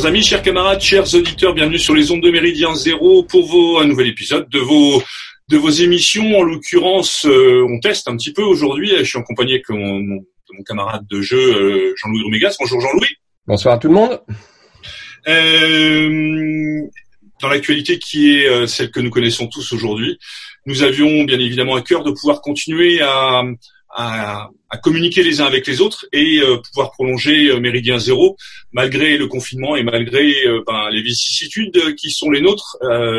Chers amis, chers camarades, chers auditeurs, bienvenue sur les ondes de Méridien Zéro pour vos, un nouvel épisode de vos, de vos émissions. En l'occurrence, euh, on teste un petit peu aujourd'hui. Je suis en compagnie avec mon, mon, mon camarade de jeu, euh, Jean-Louis Rumégas. Bonjour Jean-Louis. Bonsoir à tout le monde. Euh, dans l'actualité qui est euh, celle que nous connaissons tous aujourd'hui, nous avions bien évidemment à cœur de pouvoir continuer à, à, à, communiquer les uns avec les autres et euh, pouvoir prolonger euh, Méridien Zéro malgré le confinement et malgré euh, ben, les vicissitudes qui sont les nôtres,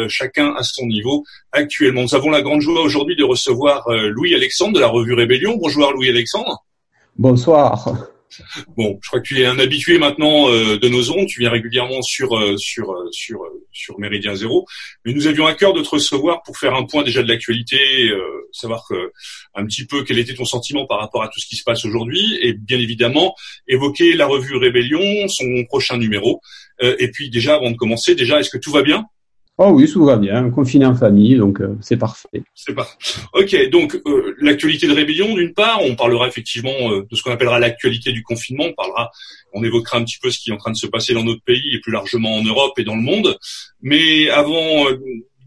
chacun à son niveau actuellement. Nous avons la grande joie aujourd'hui de recevoir Louis Alexandre de la revue Rébellion. Bonjour Louis Alexandre. Bonsoir. Bon, je crois que tu es un habitué maintenant euh, de nos ondes. Tu viens régulièrement sur euh, sur euh, sur sur Méridien Zéro. Mais nous avions à cœur de te recevoir pour faire un point déjà de l'actualité, savoir un petit peu quel était ton sentiment par rapport à tout ce qui se passe aujourd'hui, et bien évidemment évoquer la revue Rébellion, son prochain numéro. et puis déjà, avant de commencer, déjà, est-ce que tout va bien? Oh oui, tout va bien, confiné en famille, donc euh, c'est parfait. C'est parfait. Ok, donc euh, l'actualité de rébellion, d'une part, on parlera effectivement euh, de ce qu'on appellera l'actualité du confinement. On parlera, on évoquera un petit peu ce qui est en train de se passer dans notre pays et plus largement en Europe et dans le monde. Mais avant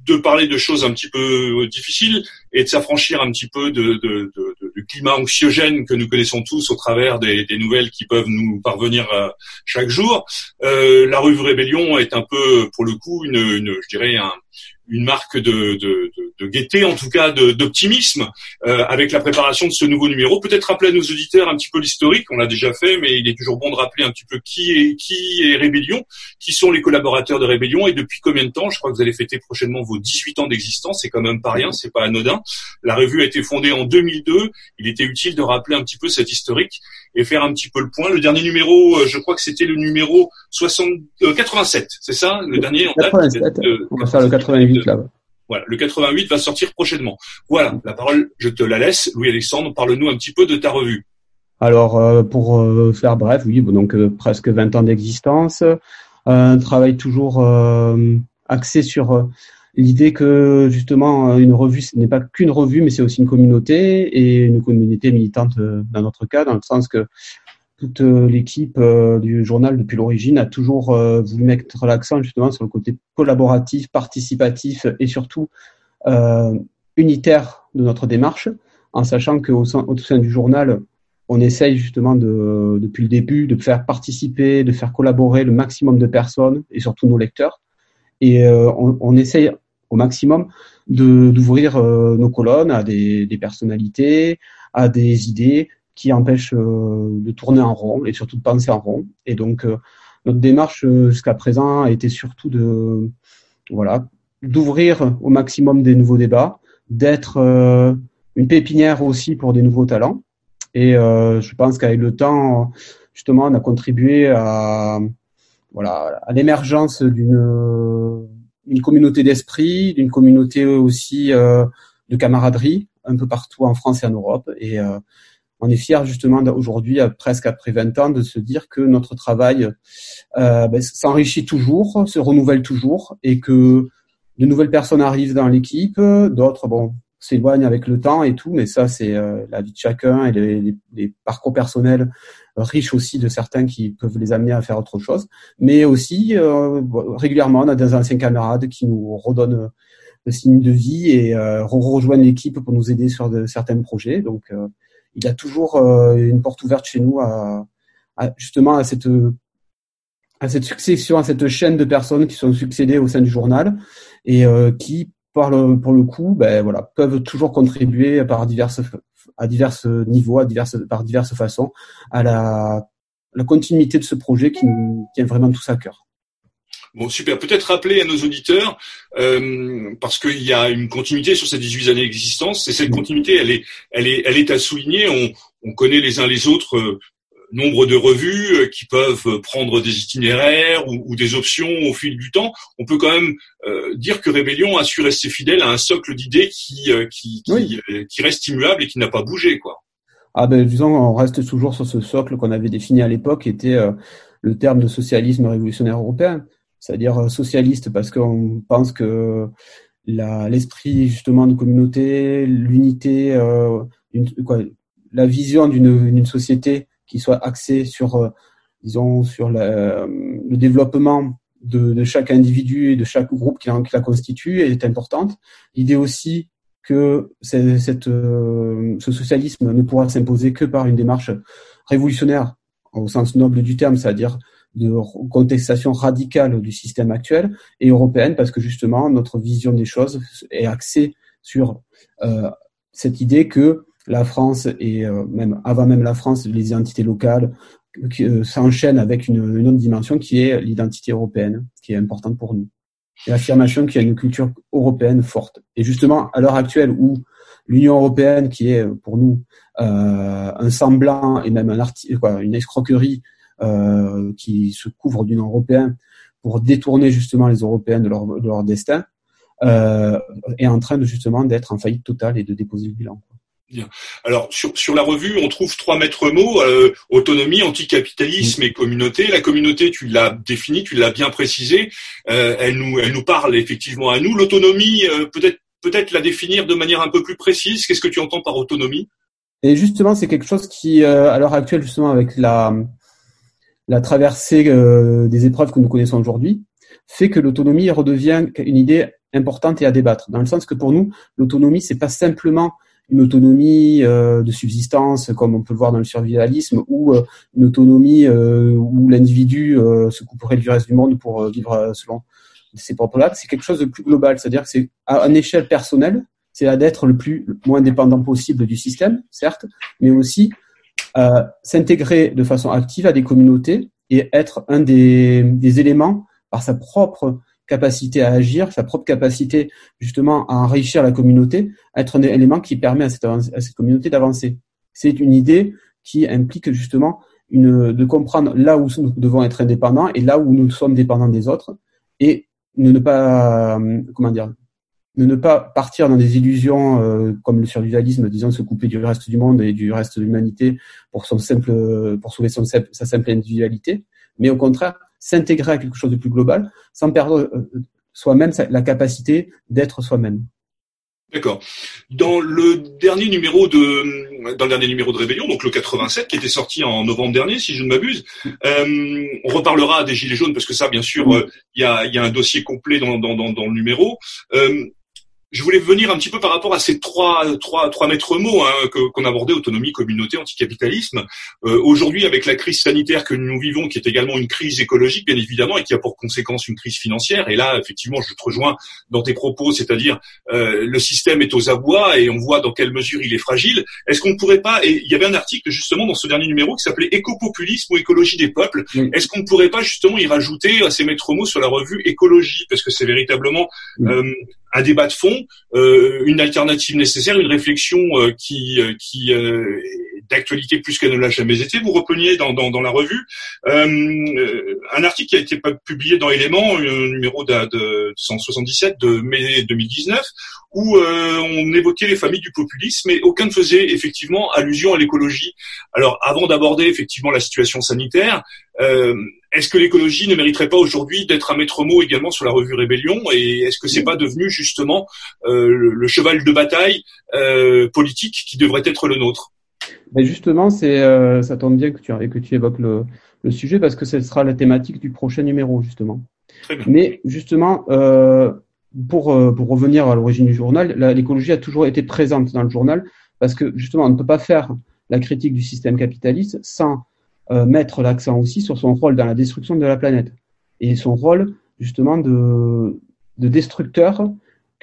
de parler de choses un petit peu difficiles et de s'affranchir un petit peu du climat anxiogène que nous connaissons tous au travers des, nouvelles qui peuvent nous parvenir euh, chaque jour. Euh, la revue Rébellion est un peu, pour le coup, une je dirais, un, une marque de, de, de, gaieté, en tout cas d'optimisme, euh, avec la préparation de ce nouveau numéro. Peut-être rappeler à nos auditeurs un petit peu l'historique, on l'a déjà fait, mais il est toujours bon de rappeler un petit peu qui est, qui est Rébellion, qui sont les collaborateurs de Rébellion et depuis combien de temps? Je crois que vous allez fêter prochainement vos 18 ans d'existence, c'est quand même pas rien, c'est pas anodin. La revue a été fondée en 2002, il était utile de rappeler un petit peu cette historique et faire un petit peu le point. Le dernier numéro, euh, je crois que c'était le numéro 60, 87, euh, c'est ça Le dernier en date 87, On va faire le 88 là. Voilà, le 88 va sortir prochainement. Voilà, la parole, je te la laisse. Louis-Alexandre, parle-nous un petit peu de ta revue. Alors, euh, pour faire bref, oui, donc presque 20 ans d'existence, un travail toujours axé sur l'idée que justement une revue ce n'est pas qu'une revue mais c'est aussi une communauté et une communauté militante euh, dans notre cas dans le sens que toute euh, l'équipe euh, du journal depuis l'origine a toujours voulu mettre l'accent justement sur le côté collaboratif, participatif et surtout unitaire de notre démarche, en sachant qu'au sein, au sein du journal, on essaye justement de, depuis le début de faire participer, de faire collaborer le maximum de personnes et surtout nos lecteurs. Et on, on essaye au maximum d'ouvrir euh, nos colonnes à des, des, personnalités, à des idées qui empêchent euh, de tourner en rond et surtout de penser en rond. Et donc euh, notre démarche jusqu'à présent a été surtout de voilà d'ouvrir au maximum des nouveaux débats, d'être une pépinière aussi pour des nouveaux talents. Et je pense qu'avec le temps, justement, on a contribué à voilà à l'émergence d'une une communauté d'esprit, d'une communauté aussi euh, de camaraderie un peu partout en France et en Europe. Et euh, on est fier justement aujourd'hui, presque après 20 ans, de se dire que notre travail euh, ben, s'enrichit toujours, se renouvelle toujours, et que de nouvelles personnes arrivent dans l'équipe, d'autres bon s'éloignent avec le temps et tout, mais ça c'est euh, la vie de chacun et les, parcours personnels riches aussi de certains qui peuvent les amener à faire autre chose. Mais aussi euh, régulièrement on a des anciens camarades qui nous redonnent le signe de vie et euh, rejoignent l'équipe pour nous aider sur de, certains projets. Donc il y a toujours une porte ouverte chez nous à, à, justement à cette à cette succession, à cette chaîne de personnes qui sont succédées au sein du journal et qui par le, pour le coup, ben voilà, peuvent toujours contribuer par diverses, à divers niveaux, à diverses, par diverses façons, à la, la continuité de ce projet qui nous tient vraiment tous à cœur. Bon, super. Peut-être rappeler à nos auditeurs, euh, parce qu'il y a une continuité sur ces 18 années d'existence, et cette continuité, elle est, elle est, elle est à souligner. On, on connaît les uns les autres euh, nombre de revues euh, qui peuvent prendre des itinéraires ou, des options au fil du temps, on peut quand même euh, dire que Rébellion a su rester fidèle à un socle d'idées qui, euh, qui, qui, reste immuable et qui n'a pas bougé. quoi. Ah ben disons, on reste toujours sur ce socle qu'on avait défini à l'époque, qui était le terme de socialisme révolutionnaire européen, c'est-à-dire socialiste parce qu'on pense que l'esprit justement de communauté, l'unité, la vision d'une société qui soit axé sur euh, disons, sur le développement de, chaque individu et de chaque groupe qui la, constitue est importante. L'idée aussi que cette, euh, ce socialisme ne pourra s'imposer que par une démarche révolutionnaire au sens noble du terme, c'est-à-dire de contestation radicale du système actuel et européenne, parce que justement notre vision des choses est axée sur euh, cette idée que la France et euh, même avant même la France, les identités locales euh, s'enchaînent avec une, une, autre dimension qui est l'identité européenne, qui est importante pour nous. L'affirmation qu'il y a une culture européenne forte. Et justement, à l'heure actuelle où l'Union européenne, qui est pour nous euh, un semblant et même un quoi, une escroquerie euh, qui se couvre du nom européen pour détourner justement les Européens de leur, de leur destin, euh, est en train de justement d'être en faillite totale et de déposer le bilan. Alors sur, sur la revue, on trouve trois maîtres mots euh, autonomie, anticapitalisme et communauté. La communauté, tu l'as définie, tu l'as bien précisé. Euh, elle nous elle nous parle effectivement à nous. L'autonomie, euh, peut-être peut-être la définir de manière un peu plus précise. Qu'est-ce que tu entends par autonomie? Et justement, c'est quelque chose qui, à l'heure actuelle, justement, avec la la traversée des épreuves que nous connaissons aujourd'hui, fait que l'autonomie redevient une idée importante et à débattre. Dans le sens que pour nous, l'autonomie, c'est pas simplement une autonomie euh, de subsistance, comme on peut le voir dans le survivalisme, ou euh, une autonomie euh, où l'individu se couperait du reste du monde pour vivre selon ses propres règles. C'est quelque chose de plus global, c'est-à-dire que c'est à une échelle personnelle, c'est d'être le plus le moins dépendant possible du système, certes, mais aussi s'intégrer de façon active à des communautés et être un des, des éléments par sa propre capacité à agir, sa propre capacité justement à enrichir la communauté, être un élément qui permet à cette, à cette communauté d'avancer. C'est une idée qui implique justement une, de comprendre là où nous devons être indépendants et là où nous sommes dépendants des autres et ne, ne pas comment dire de ne pas partir dans des illusions euh, comme le survivalisme, disons se couper du reste du monde et du reste de l'humanité pour son simple pour sauver sa simple individualité, mais au contraire s'intégrer à quelque chose de plus global sans perdre euh, soi-même la capacité d'être soi-même. D'accord. Dans le dernier numéro de dans le dernier numéro de Rébellion, donc le 87, qui était sorti en novembre dernier, si je ne m'abuse, euh, on reparlera des gilets jaunes parce que ça, bien sûr, euh, il y, a, y, a, un dossier complet dans, dans, dans, dans le numéro. Euh, je voulais venir un petit peu par rapport à ces trois trois trois maîtres mots hein, qu'on abordait autonomie, communauté, anticapitalisme. Euh, Aujourd'hui, avec la crise sanitaire que nous vivons, qui est également une crise écologique, bien évidemment, et qui a pour conséquence une crise financière. Et là, effectivement, je te rejoins dans tes propos, c'est-à-dire euh, le système est aux abois et on voit dans quelle mesure il est fragile. Est-ce qu'on ne pourrait pas Et il y avait un article justement dans ce dernier numéro qui s'appelait Écopopulisme ou écologie des peuples. Est-ce qu'on ne pourrait pas justement y rajouter à ces maîtres mots sur la revue écologie, parce que c'est véritablement euh, un débat de fond, une alternative nécessaire, une réflexion euh, qui, euh, qui d'actualité plus qu'elle ne l'a jamais été. Vous repreniez dans, dans, dans la revue un article qui a été publié dans Éléments, numéro de, de 177 de mai 2019, où on évoquait les familles du populisme, mais aucun ne faisait effectivement allusion à l'écologie. Alors, avant d'aborder effectivement la situation sanitaire, euh, est-ce que l'écologie ne mériterait pas aujourd'hui d'être un maître mot également sur la revue Rébellion Et est-ce que c'est pas devenu justement euh, le, cheval de bataille euh, politique qui devrait être le nôtre? Ben Justement, c'est euh, ça tombe bien que tu, que tu évoques le, le, sujet parce que ce sera la thématique du prochain numéro justement. Très bien. Mais justement, pour, pour revenir à l'origine du journal, l'écologie a toujours été présente dans le journal parce que justement, on ne peut pas faire la critique du système capitaliste sans euh, mettre l'accent aussi sur son rôle dans la destruction de la planète et son rôle justement de, de destructeur,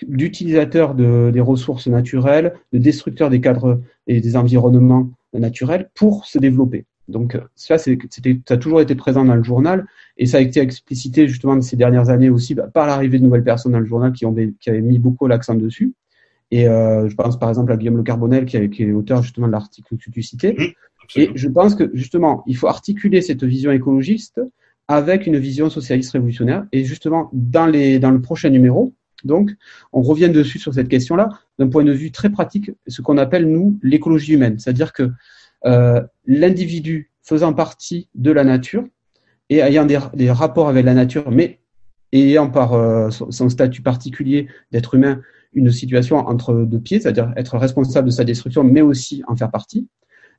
d'utilisateur de, des ressources naturelles, de destructeur des cadres et des environnements naturels pour se développer. Donc ça, c'était, ça a toujours été présent dans le journal et ça a été explicité justement ces dernières années aussi bah, par l'arrivée de nouvelles personnes dans le journal qui, ont, qui avaient mis beaucoup l'accent dessus. Et euh, je pense par exemple à Guillaume Le Carbonel qui, qui est auteur justement de l'article que tu citais. Et je pense que justement, il faut articuler cette vision écologiste avec une vision socialiste révolutionnaire. Et justement, dans, les, dans le prochain numéro, donc, on revient dessus sur cette question-là d'un point de vue très pratique, ce qu'on appelle, nous, l'écologie humaine. C'est-à-dire que euh, l'individu faisant partie de la nature et ayant des, des, rapports avec la nature, mais ayant par euh, son statut particulier d'être humain une situation entre deux pieds, c'est-à-dire être responsable de sa destruction, mais aussi en faire partie,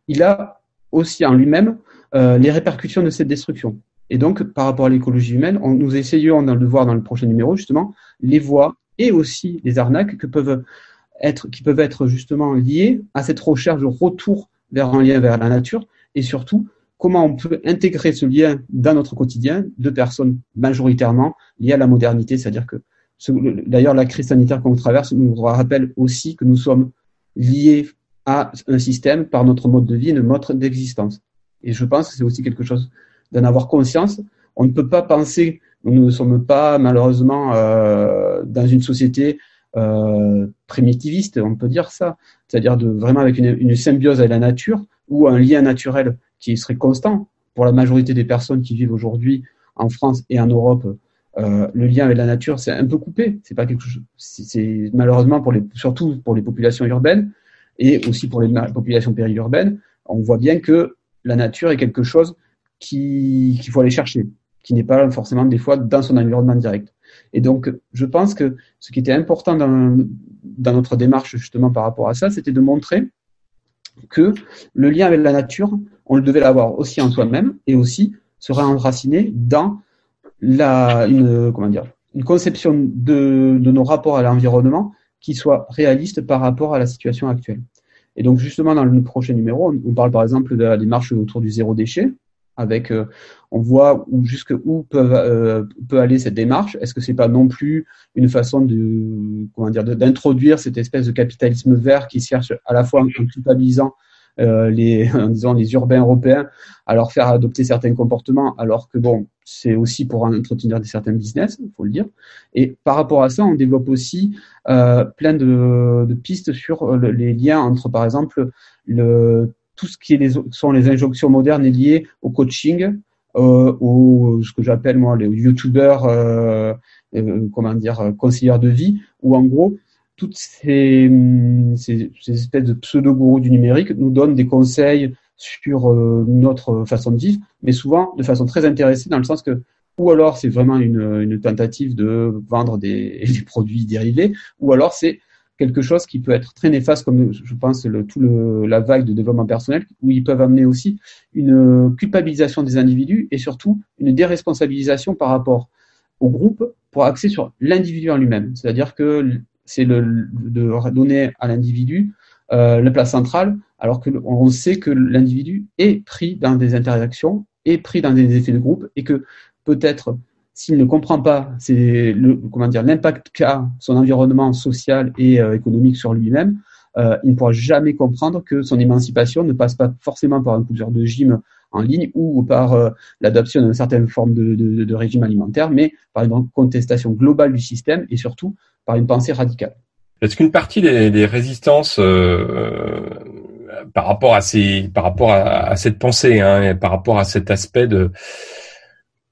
il a aussi en lui-même euh, les répercussions de cette destruction. Et donc, par rapport à l'écologie humaine, on, nous essayons de voir dans le prochain numéro, justement, les voies et aussi les arnaques que peuvent être, qui peuvent être justement liées à cette recherche de retour vers un lien vers la nature et surtout comment on peut intégrer ce lien dans notre quotidien de personnes majoritairement liées à la modernité, c'est-à-dire que d'ailleurs la crise sanitaire qu'on traverse nous rappelle aussi que nous sommes liés à un système par notre mode de vie, notre mode d'existence. Et je pense que c'est aussi quelque chose d'en avoir conscience. On ne peut pas penser, nous ne sommes pas malheureusement euh, dans une société euh, primitiviste, on peut dire ça, c'est-à-dire vraiment avec une, symbiose avec la nature ou un lien naturel qui serait constant pour la majorité des personnes qui vivent aujourd'hui en France et en Europe. Euh, le lien avec la nature, c'est un peu coupé. C'est pas quelque chose. C'est malheureusement surtout pour les populations urbaines et aussi pour les populations périurbaines, on voit bien que la nature est quelque chose qu'il faut aller chercher, qui n'est pas forcément des fois dans son environnement direct. Et donc, je pense que ce qui était important dans, notre démarche justement par rapport à ça, c'était de montrer que le lien avec la nature, on le devait l'avoir aussi en soi-même et aussi serait enraciné dans la, une, comment dire, une conception de nos rapports à l'environnement qui soit réaliste par rapport à la situation actuelle. Et donc justement dans le prochain numéro, on parle par exemple de la démarche autour du zéro déchet, avec euh, on voit où jusque où peut, euh, peut aller cette démarche. Est-ce que c'est pas non plus une façon de comment dire d'introduire cette espèce de capitalisme vert qui cherche à la fois en culpabilisant euh, les, disons, les urbains européens à leur faire adopter certains comportements, alors que bon, c'est aussi pour entretenir des certains business, il faut le dire. Et par rapport à ça, on développe aussi euh, plein de, pistes sur les liens entre, par exemple, le, tout ce qui est les, sont les injonctions modernes liées au coaching, euh, au ce que j'appelle moi les youtubeurs, euh, euh, comment dire, conseillers de vie, où en gros toutes ces, ces espèces de pseudo-gourous du numérique nous donnent des conseils sur euh, notre façon de vivre, mais souvent de façon très intéressée dans le sens que ou alors c'est vraiment une, tentative de vendre des, produits dérivés, ou alors c'est quelque chose qui peut être très néfaste, comme je pense le, tout le, la vague de développement personnel, où ils peuvent amener aussi une culpabilisation des individus et surtout une déresponsabilisation par rapport au groupe pour axer sur l'individu en lui-même. C'est-à-dire que c'est de donner à l'individu euh, la place centrale, alors qu'on sait que l'individu est pris dans des interactions, est pris dans des effets de groupe, et que peut-être s'il ne comprend pas comment dire l'impact qu'a son environnement social et euh, économique sur lui-même, euh, il ne pourra jamais comprendre que son émancipation ne passe pas forcément par un coup de gym en ligne ou par euh, l'adoption d'une certaine forme de, régime alimentaire, mais par une contestation globale du système et surtout par une pensée radicale. Est-ce qu'une partie des, résistances par rapport à ces, par rapport à, cette pensée, hein, par rapport à cet aspect de,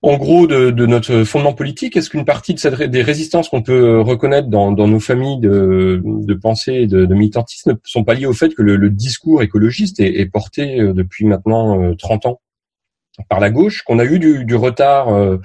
en gros, de, notre fondement politique, est-ce qu'une partie de cette, des résistances qu'on peut reconnaître dans, nos familles de, de pensée de, militantisme ne sont pas liées au fait que le, discours écologiste est, porté euh, depuis maintenant 30 euh, ans par la gauche, qu'on a eu du, retard euh,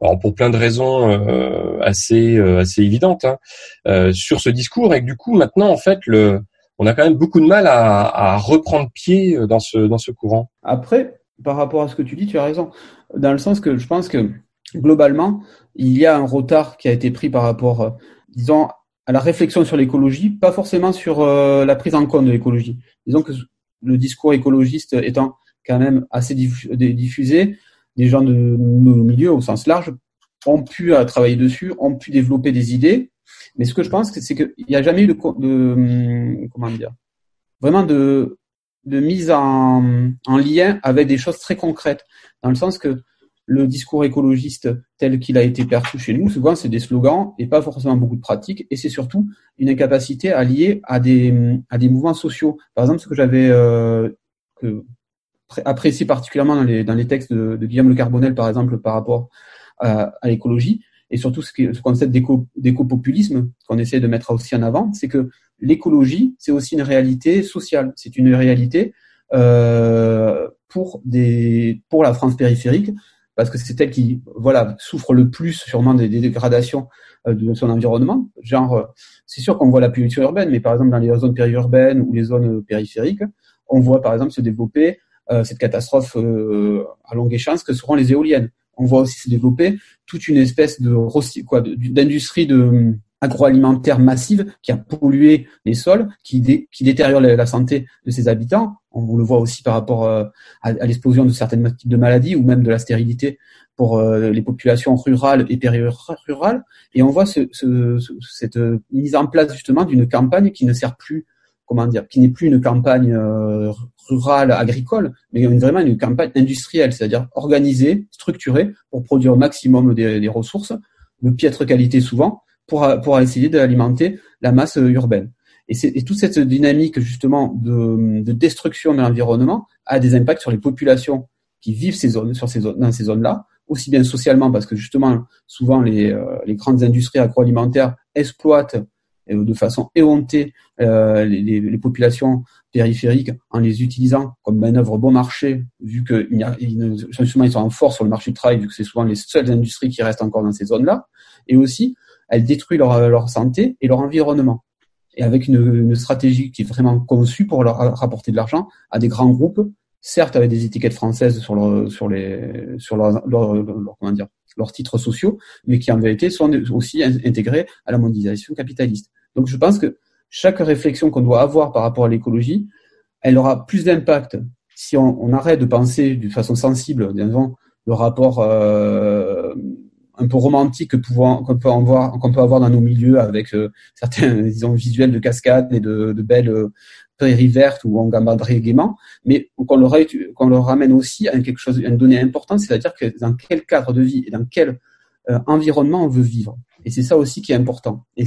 alors pour plein de raisons euh, assez euh, assez évidentes hein, euh, sur ce discours et que du coup maintenant en fait le on a quand même beaucoup de mal à, reprendre pied dans ce dans ce courant. Après, par rapport à ce que tu dis, tu as raison, dans le sens que je pense que globalement il y a un retard qui a été pris par rapport, disons, à la réflexion sur l'écologie, pas forcément sur la prise en compte de l'écologie. Disons que le discours écologiste étant quand même assez diffusé, des gens de nos milieux au sens large ont pu euh, travailler dessus, ont pu développer des idées. Mais ce que je pense, c'est qu'il n'y a jamais eu de, de, hum, comment dire, vraiment de, de mise en, en, lien avec des choses très concrètes, dans le sens que le discours écologiste tel qu'il a été perçu chez nous, souvent c'est des slogans et pas forcément beaucoup de pratiques, et c'est surtout une incapacité à lier à des, à des mouvements sociaux. Par exemple, ce que j'avais euh, apprécié particulièrement dans les, dans les textes de, de Guillaume Le Carbonel, par exemple, par rapport à, à l'écologie, et surtout ce, ce concept d'éco-populisme qu'on essaie de mettre aussi en avant, c'est que l'écologie, c'est aussi une réalité sociale, c'est une réalité euh, pour, des, pour la France périphérique, parce que c'est elle qui voilà souffre le plus sûrement des, dégradations euh, de son environnement. Genre, c'est sûr qu'on voit la pollution urbaine, mais par exemple dans les zones périurbaines ou les zones périphériques, on voit par exemple se développer cette catastrophe à longue échéance que seront les éoliennes. On voit aussi se développer toute une espèce de quoi d'industrie de agroalimentaire massive qui a pollué les sols, qui, détériore la, santé de ses habitants. On, le voit aussi par rapport euh, à, l'explosion de certains types de maladies ou même de la stérilité pour euh, les populations rurales et périurales. Et on voit ce, cette mise en place justement d'une campagne qui ne sert plus, comment dire, qui n'est plus une campagne euh, rurale agricole, mais vraiment une campagne industrielle, c'est-à-dire organisée, structurée pour produire au maximum des, ressources de piètre qualité souvent pour, pour essayer d'alimenter la masse urbaine. Et, et, toute cette dynamique justement de, de destruction de l'environnement a des impacts sur les populations qui vivent ces zones, sur ces zones, dans ces zones-là, aussi bien socialement parce que justement souvent les, euh, grandes industries agroalimentaires exploitent de façon éhontée euh, les, les, populations périphériques en les utilisant comme manœuvre bon marché, vu que ils, ils sont en force sur le marché du travail, vu que c'est souvent les seules industries qui restent encore dans ces zones-là, et aussi elles détruisent leur, leur santé et leur environnement. Et avec une, une, stratégie qui est vraiment conçue pour leur rapporter de l'argent à des grands groupes, certes avec des étiquettes françaises sur leur, sur les, sur leur, leur, comment dire, leurs titres sociaux, mais qui en vérité sont aussi intégrés à la mondialisation capitaliste. Donc je pense que chaque réflexion qu'on doit avoir par rapport à l'écologie, elle aura plus d'impact si on, arrête de penser de façon sensible, disons, le rapport euh, un peu romantique qu'on peut avoir peut avoir dans nos milieux avec euh, certains disons visuels de cascades et de, belles euh, prairies vertes où on gambaderait gaiement, mais qu'on le, le ramène aussi à quelque chose, à une donnée importante, c'est-à-dire que dans quel cadre de vie et dans quel environnement on veut vivre. Et c'est ça aussi qui est important. Et,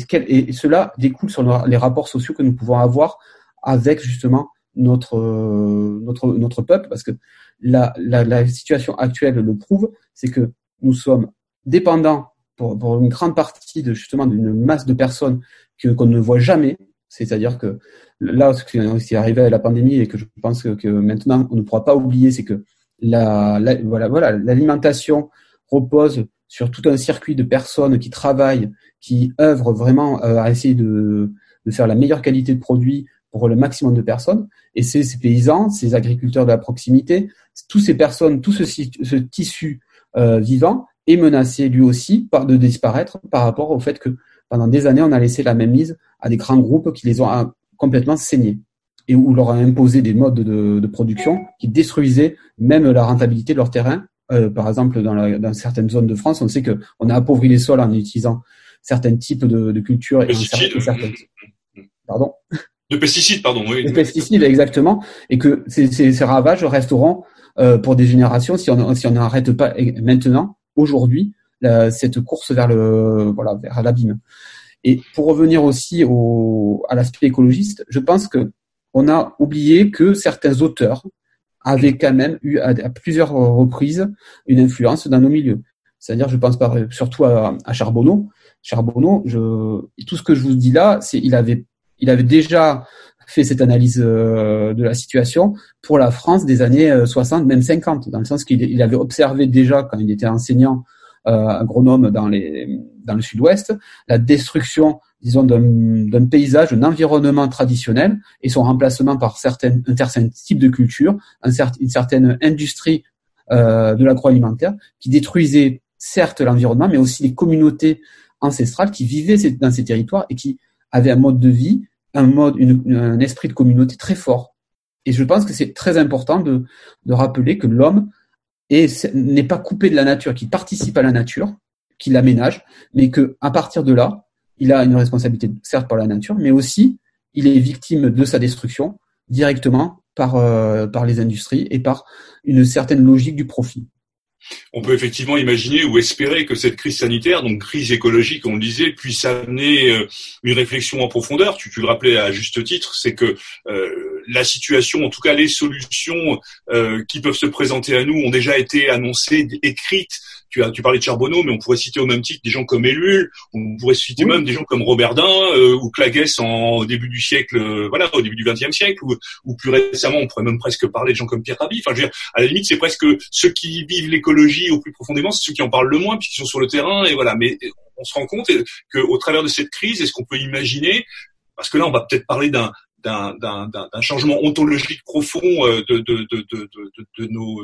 cela découle sur les rapports sociaux que nous pouvons avoir avec justement notre notre notre peuple, parce que la, la, la situation actuelle le prouve, c'est que nous sommes dépendant pour, pour, une grande partie de justement d'une masse de personnes que qu'on ne voit jamais. C'est-à-dire que là, ce qui est arrivé à la pandémie et que je pense que, que maintenant on ne pourra pas oublier, c'est que la, voilà, voilà, l'alimentation repose sur tout un circuit de personnes qui travaillent, qui œuvrent vraiment euh, à essayer de, faire la meilleure qualité de produit pour le maximum de personnes. Et c'est ces paysans, ces agriculteurs de la proximité, toutes ces personnes, tout ce, ce tissu euh, vivant est menacé lui aussi par de disparaître par rapport au fait que pendant des années on a laissé la même mise à des grands groupes qui les ont euh, complètement saignés et où on leur a imposé des modes de, de, production qui détruisaient même la rentabilité de leur terrain. Euh, par exemple, dans, la, dans, certaines zones de France, on sait que on a appauvri les sols en utilisant certains types de, de cultures et certains, pardon. De pesticides, pardon. Oui. De pesticides, exactement, et que ces, ces, ces ravages resteront euh, pour des générations si on si on n'arrête pas maintenant aujourd'hui cette course vers le voilà vers l'abîme. Et pour revenir aussi au, à l'aspect écologiste, je pense que on a oublié que certains auteurs avaient quand même eu à, plusieurs reprises une influence dans nos milieux. C'est-à-dire, je pense par, surtout à, à Charbonneau. Charbonneau, je, tout ce que je vous dis là, c'est il avait, il avait déjà fait cette analyse euh, de la situation pour la France des années 60, euh, même 50, dans le sens qu'il avait observé déjà quand il était enseignant euh, agronome dans, les, dans le sud-ouest, la destruction, disons, d'un paysage, d'un environnement traditionnel et son remplacement par certaines, un certain type de culture, un une certaine industrie euh, de l'agroalimentaire qui détruisait certes l'environnement, mais aussi les communautés ancestrales qui vivaient dans ces territoires et qui avaient un mode de vie un mode, un esprit de communauté très fort. Et je pense que c'est très important de rappeler que l'homme n'est pas coupé de la nature, qu'il participe à la nature, qu'il l'aménage, mais que à partir de là, il a une responsabilité certes par la nature, mais aussi il est victime de sa destruction directement par, euh, par les industries et par une certaine logique du profit on peut effectivement imaginer ou espérer que cette crise sanitaire, donc crise écologique, on le disait, puisse amener euh, une réflexion en profondeur. Tu, tu le rappelais à juste titre, c'est que euh, la situation, en tout cas les solutions euh, qui peuvent se présenter à nous, ont déjà été annoncées, écrites tu as tu parlais de Charbonneau, mais on pourrait citer au même titre des gens comme Ellul, on pourrait citer même des gens comme Robert euh, ou Claguès en au début du siècle, euh, voilà, au début du XXe siècle, ou, ou, plus récemment, on pourrait même presque parler de gens comme Pierre Rabhi. Enfin, je veux dire, à la limite, c'est presque ceux qui vivent l'écologie au plus profondément, c'est ceux qui en parlent le moins, puisqu'ils sont sur le terrain, et voilà. Mais on se rend compte qu'au travers de cette crise, est-ce qu'on peut imaginer, parce que là, on va peut-être parler d'un d'un changement ontologique profond de, de, de, de, de nos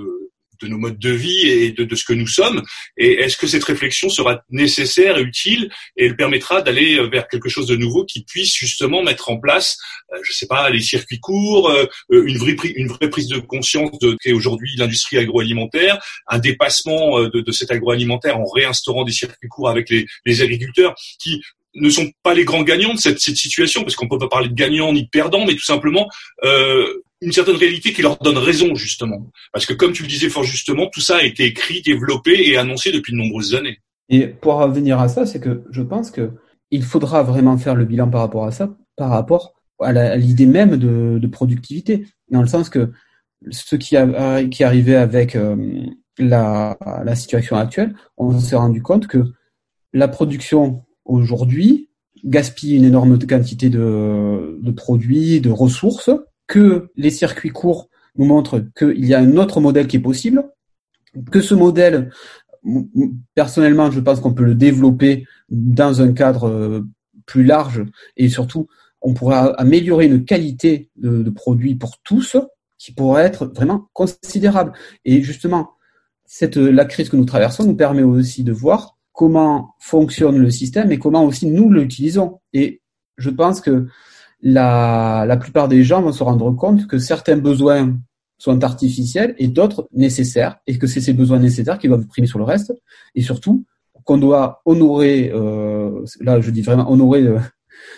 de nos modes de vie et de, de ce que nous sommes. Et est-ce que cette réflexion sera nécessaire et utile et elle permettra d'aller vers quelque chose de nouveau qui puisse justement mettre en place, euh, je sais pas, les circuits courts, euh, une vraie une vraie prise de conscience de qu'est aujourd'hui l'industrie agroalimentaire, un dépassement euh, de, de cet agroalimentaire en réinstaurant des circuits courts avec les, les agriculteurs qui ne sont pas les grands gagnants de cette, situation, parce qu'on peut pas parler de gagnants ni de perdants, mais tout simplement euh, une certaine réalité qui leur donne raison justement. Parce que comme tu le disais fort justement, tout ça a été écrit, développé et annoncé depuis de nombreuses années. Et pour revenir à ça, c'est que je pense que il faudra vraiment faire le bilan par rapport à ça, par rapport à l'idée même de, productivité, dans le sens que ce qui, a, qui arrivait avec euh, la situation actuelle, on s'est rendu compte que la production aujourd'hui gaspille une énorme quantité de, de produits, de ressources, que les circuits courts nous montrent qu'il y a un autre modèle qui est possible, que ce modèle, personnellement, je pense qu'on peut le développer dans un cadre euh, plus large et surtout, on pourra améliorer une qualité de, de produits pour tous qui pourrait être vraiment considérable. Et justement, cette, la crise que nous traversons nous permet aussi de voir comment fonctionne le système et comment aussi nous l'utilisons. Et je pense que la, la plupart des gens vont se rendre compte que certains besoins sont artificiels et d'autres nécessaires, et que c'est ces besoins nécessaires qui doivent primer sur le reste, et surtout qu'on doit honorer, euh, là je dis vraiment honorer euh,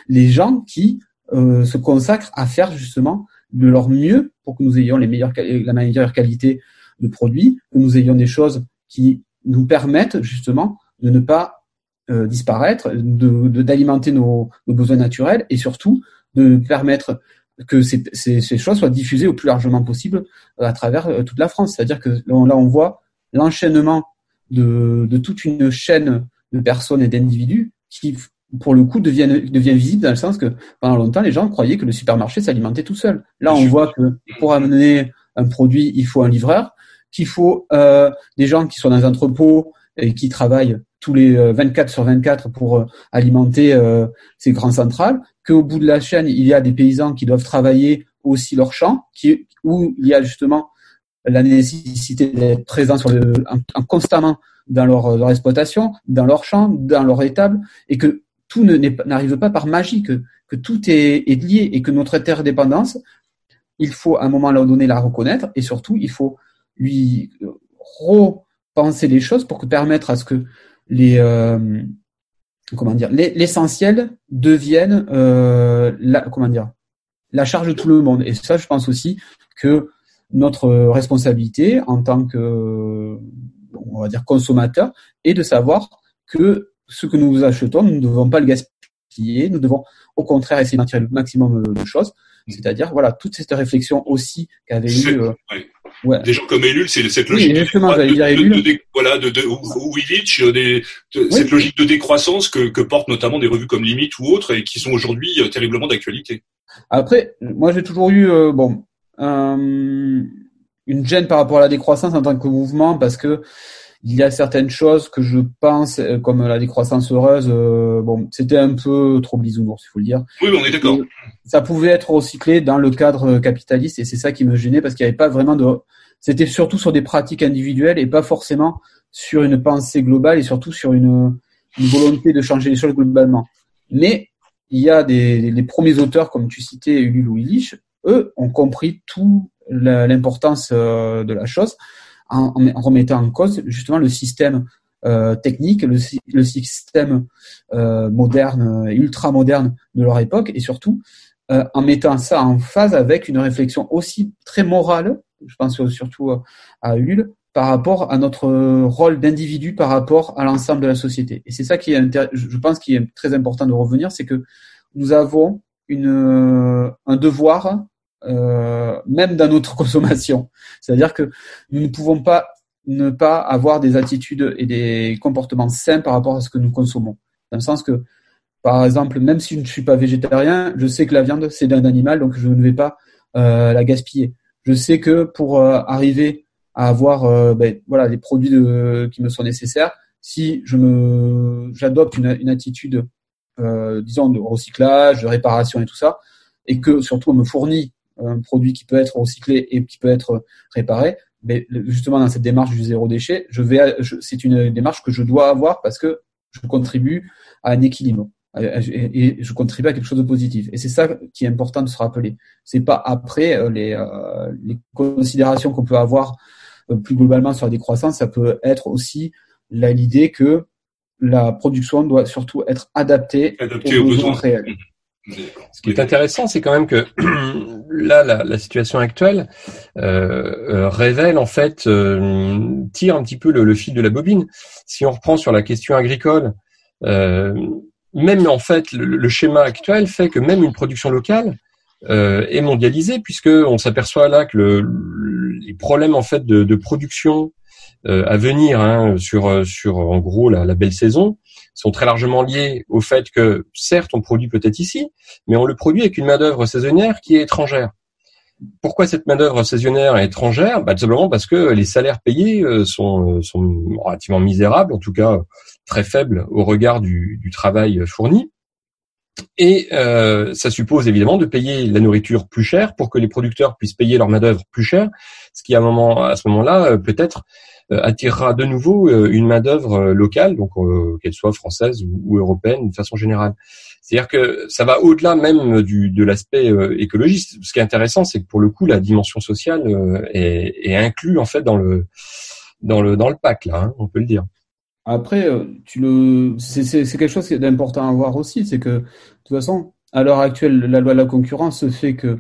les gens qui euh, se consacrent à faire justement de leur mieux pour que nous ayons les meilleures, la meilleure qualité de produits, que nous ayons des choses qui nous permettent justement de ne pas euh, disparaître, de d'alimenter nos, nos, besoins naturels et surtout de permettre que ces, ces, ces, choses soient diffusées au plus largement possible euh, à travers euh, toute la France. C'est-à-dire que là, on voit l'enchaînement de, de, toute une chaîne de personnes et d'individus qui, pour le coup, deviennent, devient visible dans le sens que pendant longtemps, les gens croyaient que le supermarché s'alimentait tout seul. Là, on voit que pour amener un produit, il faut un livreur, qu'il faut euh, des gens qui sont dans un entrepôt et qui travaillent tous les 24 sur 24 pour alimenter ces grandes centrales, qu'au bout de la chaîne, il y a des paysans qui doivent travailler aussi leur champ, qui, où il y a justement la nécessité d'être présent sur le, constamment dans leur, leur, exploitation, dans leur champ, dans leur étable, et que tout n'arrive pas par magie, que, que tout est, est, lié et que notre interdépendance, il faut à un moment donné la reconnaître et surtout il faut lui repenser les choses pour que permettre à ce que les, euh, comment dire, l'essentiel devienne euh, la, comment dire, la charge de tout le monde. Et ça, je pense aussi que notre responsabilité en tant que, on va dire, consommateur, est de savoir que ce que nous achetons, nous ne devons pas le gaspiller, nous devons au contraire essayer d'en tirer le maximum de choses. C'est-à-dire, voilà, toute cette réflexion aussi qu'avait eu euh, Ouais. Des gens comme Ellul, c'est cette logique de, voilà, de, de, ou, Illich, des, cette logique de décroissance que, que portent notamment des revues comme Limite ou autres et qui sont aujourd'hui euh, terriblement d'actualité. Après, moi j'ai toujours eu euh, bon une gêne par rapport à la décroissance en tant que mouvement parce que il y a certaines choses que je pense, euh, comme la décroissance heureuse, euh, bon, c'était un peu trop bisounours, il faut le dire. Oui, on est d'accord. Ça pouvait être recyclé dans le cadre capitaliste et c'est ça qui me gênait parce qu'il n'y avait pas vraiment de. C'était surtout sur des pratiques individuelles et pas forcément sur une pensée globale et surtout sur une, une volonté de changer les choses globalement. Mais il y a des, des premiers auteurs, comme tu citais, Ulule ou Illich, eux ont compris tout l'importance euh, de la chose en, remettant en cause justement le système euh, technique, le, le système euh, moderne ultra moderne de leur époque, et surtout euh, en mettant ça en phase avec une réflexion aussi très morale, je pense surtout à Ulule, par rapport à notre rôle d'individu par rapport à l'ensemble de la société. Et c'est ça qui est, je pense, qui est très important de revenir, c'est que nous avons une, un devoir euh, même dans notre consommation. C'est-à-dire que nous ne pouvons pas ne pas avoir des attitudes et des comportements sains par rapport à ce que nous consommons. Dans le sens que, par exemple, même si je ne suis pas végétarien, je sais que la viande c'est d'un animal, donc je ne vais pas euh, la gaspiller. Je sais que pour euh, arriver à avoir euh, ben, voilà les produits de, qui me sont nécessaires, si je me j'adopte une, une attitude disons de recyclage, de réparation et tout ça, et que surtout on me fournit un produit qui peut être recyclé et qui peut être réparé, mais justement dans cette démarche du zéro déchet, je vais, c'est une démarche que je dois avoir parce que je contribue à un équilibre et je contribue à quelque chose de positif. Et c'est ça qui est important de se rappeler. C'est pas après euh, les, euh, les considérations qu'on peut avoir euh, plus globalement sur la décroissance, ça peut être aussi l'idée que la production doit surtout être adaptée, aux, besoins réels. Mmh. Ce qui est intéressant, c'est quand même que là, la, la situation actuelle euh, révèle en fait, euh, tire un petit peu le, le, fil de la bobine. Si on reprend sur la question agricole, euh, même en fait, le, schéma actuel fait que même une production locale euh, est mondialisée, puisque on s'aperçoit là que le, les problèmes en fait de, de production euh, à venir hein, sur sur en gros la, la, belle saison sont très largement liés au fait que certes on produit peut-être ici, mais on le produit avec une main d'œuvre saisonnière qui est étrangère. Pourquoi cette main d'œuvre saisonnière est étrangère? Bah, Tout simplement parce que les salaires payés euh, sont, euh, sont relativement misérables, en tout cas très faibles au regard du, du travail fourni. Et euh, ça suppose évidemment de payer la nourriture plus cher pour que les producteurs puissent payer leur main d'œuvre plus cher, ce qui à, un moment, à ce moment-là peut-être attirera de nouveau une main d'œuvre locale, donc qu'elle soit française ou, européenne de façon générale. C'est-à-dire que ça va au-delà même du, de l'aspect euh, écologiste. Ce qui est intéressant, c'est que pour le coup, la dimension sociale euh, est, est inclue en fait dans le dans le dans le pack là, hein, on peut le dire. Après, euh, tu le, c'est, c'est, quelque chose d'important à voir aussi, c'est que de toute façon, à l'heure actuelle, la loi de la concurrence fait que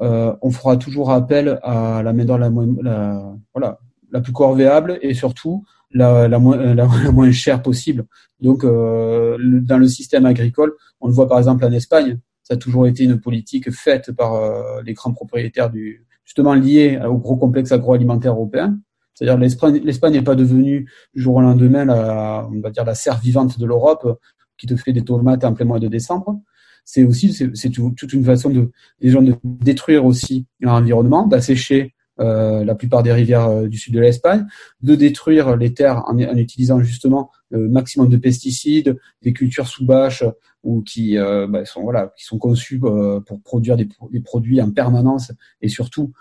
euh, on fera toujours appel à la main d'œuvre la, la, voilà, la plus corvéable et surtout la, la, moins, la, moins chère possible. Donc, euh, dans le système agricole, on le voit par exemple en Espagne, ça a toujours été une politique faite par euh, les grands propriétaires du, justement liés au gros complexe agroalimentaire européen. C'est-à-dire l'Espagne, l'Espagne n'est pas devenue du jour au lendemain la, on va dire la serre vivante de l'Europe qui te fait des tomates en plein mois de décembre. C'est aussi c'est, toute une façon de des gens de détruire aussi l'environnement, d'assécher euh, la plupart des rivières euh, du sud de l'Espagne, de détruire les terres en, utilisant justement le maximum de pesticides, des cultures sous bâche ou qui euh, bah, sont voilà qui sont conçues pour produire des, produits en permanence et surtout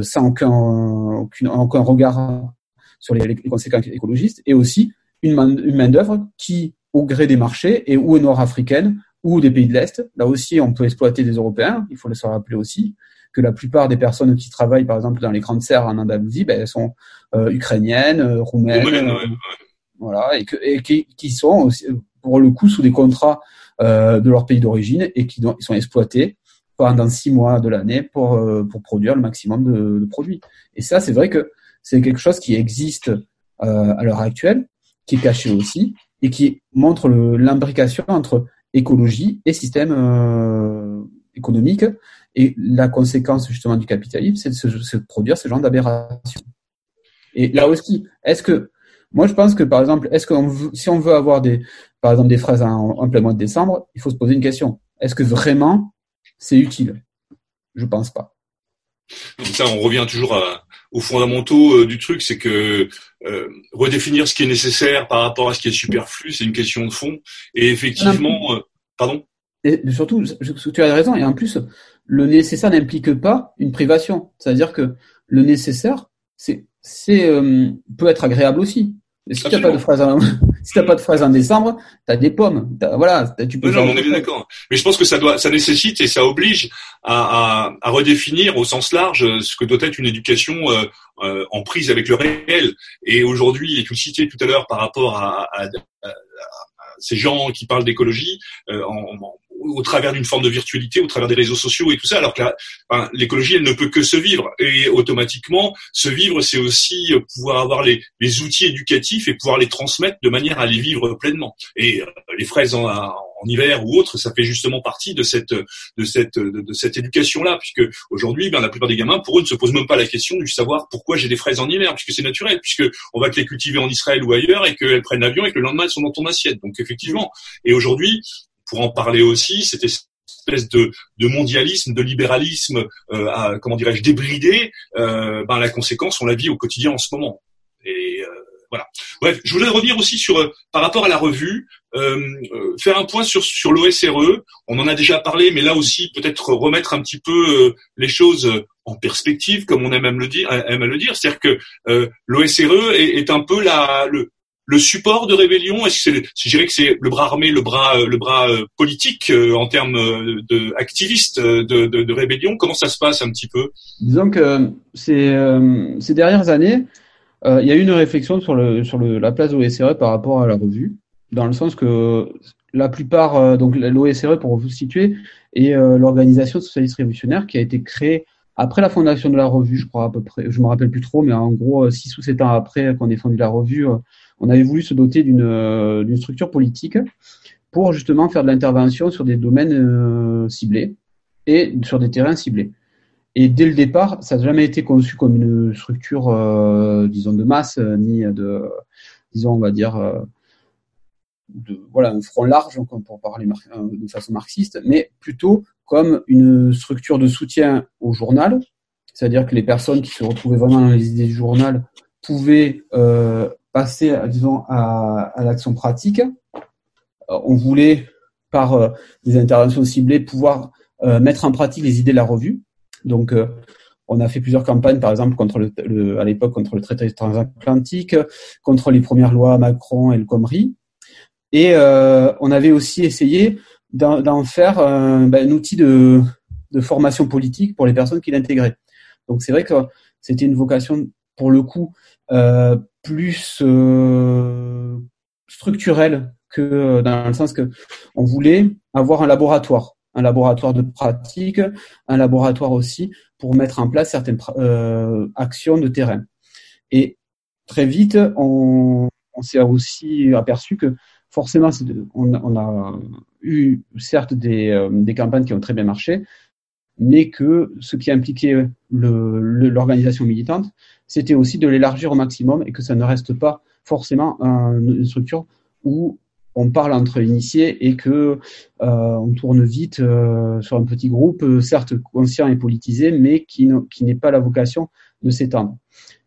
sans aucun, regard sur les, les, conséquences écologistes et aussi une main, une main d'œuvre qui au gré des marchés et ou nord-africaine ou des pays de l'Est. Là aussi, on peut exploiter des Européens, il faut le se rappeler aussi que la plupart des personnes qui travaillent, par exemple, dans les grandes serres en Andalousie, ben, elles sont euh, ukrainiennes, euh, roumaines, euh, voilà, et, que, et qui, qui, sont aussi, pour le coup sous des contrats euh, de leur pays d'origine et qui ils sont exploités pendant six mois de l'année pour pour produire le maximum de, de produits. Et ça, c'est vrai que c'est quelque chose qui existe à l'heure actuelle, qui est caché aussi et qui montre l'imbrication entre écologie et système économique et la conséquence justement du capitalisme, c'est de, se, produire ce genre d'aberration. Et là aussi, est-ce que moi je pense que par exemple, est-ce que si on veut avoir des, par exemple des fraises en, en, plein mois de décembre, il faut se poser une question. Est-ce que vraiment c'est utile? Je pense pas. ça, on revient toujours à, aux fondamentaux euh, du truc, c'est que euh, redéfinir ce qui est nécessaire par rapport à ce qui est superflu, c'est une question de fond. Et effectivement, euh, pardon? Et surtout, tu as raison. Et en plus, le nécessaire n'implique pas une privation. C'est-à-dire que le nécessaire, c'est, c'est euh, peut être agréable aussi. si tu n'as pas de phrase en, si t'as pas de phrase en décembre, t'as des pommes. voilà, tu peux. Non, on est bien d'accord. Mais je pense que ça doit, ça nécessite et ça oblige à, à, à, redéfinir au sens large ce que doit être une éducation euh, euh, en prise avec le réel. Et aujourd'hui, et tu le citais tout à l'heure par rapport à, à, à ces gens qui parlent d'écologie euh, en, en, au travers d'une forme de virtualité, au travers des réseaux sociaux et tout ça, alors que l'écologie, elle ne peut que se vivre. Et automatiquement, se vivre, c'est aussi pouvoir avoir les, les, outils éducatifs et pouvoir les transmettre de manière à les vivre pleinement. Et euh, les fraises en, en, hiver ou autre, ça fait justement partie de cette de cette de, cette éducation-là, puisque aujourd'hui, ben, la plupart des gamins, pour eux, ne se posent même pas la question du savoir pourquoi j'ai des fraises en hiver, puisque c'est naturel, puisque on va te les cultiver en Israël ou ailleurs et qu'elles prennent l'avion et que le lendemain elles sont dans ton assiette. Donc effectivement, et aujourd'hui, pour en parler aussi, cette espèce de, de, mondialisme, de libéralisme, euh, à, comment dirais-je, débridé, euh, ben, la conséquence, on la vit au quotidien en ce moment. Et euh, voilà. Bref, je voudrais revenir aussi sur euh, par rapport à la revue, euh, euh, faire un point sur sur l'OSRE. On en a déjà parlé, mais là aussi peut-être remettre un petit peu les choses en perspective, comme on aime à le dire. Aime à le dire, c'est-à-dire que l'OSRE est, est, un peu la le le support de rébellion Est-ce que c'est, je dirais que c'est le bras armé, le bras, le bras politique en termes de activistes de, de, de, rébellion? Comment ça se passe un petit peu? Disons que ces, ces dernières années, euh, il y a eu une réflexion sur, le, sur le, la place de l'OSRE par rapport à la revue, dans le sens que la plupart, euh, donc l'OSRE, pour vous situer, est euh, l'organisation socialiste révolutionnaire qui a été créée après la fondation de la revue, je crois à peu près, je me rappelle plus trop, mais en gros, six ou sept ans après qu'on ait fondé la revue, on avait voulu se doter d'une d'une structure politique pour justement faire de l'intervention sur des domaines ciblés et sur des terrains ciblés. Et dès le départ, ça n'a jamais été conçu comme une structure, euh, disons, de masse, euh, ni de, disons, on va dire, euh, voilà, un front large, pour parler de façon marxiste, mais plutôt comme une structure de soutien au journal, c'est-à-dire que les personnes qui se retrouvaient vraiment dans les idées du journal pouvaient euh, passer, disons, à, l'action pratique. On voulait, par des interventions ciblées, pouvoir mettre en pratique les idées de la revue. Donc, euh, on a fait plusieurs campagnes, par exemple, à l'époque contre le traité transatlantique, contre les premières lois Macron et le Comrie. Et euh, on avait aussi essayé d'en faire ben, un outil de, formation politique pour les personnes qui l'intégraient. Donc c'est vrai que c'était une vocation, pour le coup, euh, plus euh, structurelle que dans le sens que on voulait avoir un laboratoire un laboratoire de pratique, un laboratoire aussi pour mettre en place certaines euh, actions de terrain. Et très vite, on, on s'est aussi aperçu que forcément, on, on, a eu certes des, euh, des, campagnes qui ont très bien marché, mais que ce qui impliquait l'organisation militante, c'était aussi de l'élargir au maximum et que ça ne reste pas forcément une structure où on parle entre initiés et que euh, on tourne vite euh, sur un petit groupe, euh, certes conscient et politisé, mais qui, n'est pas la vocation de s'étendre.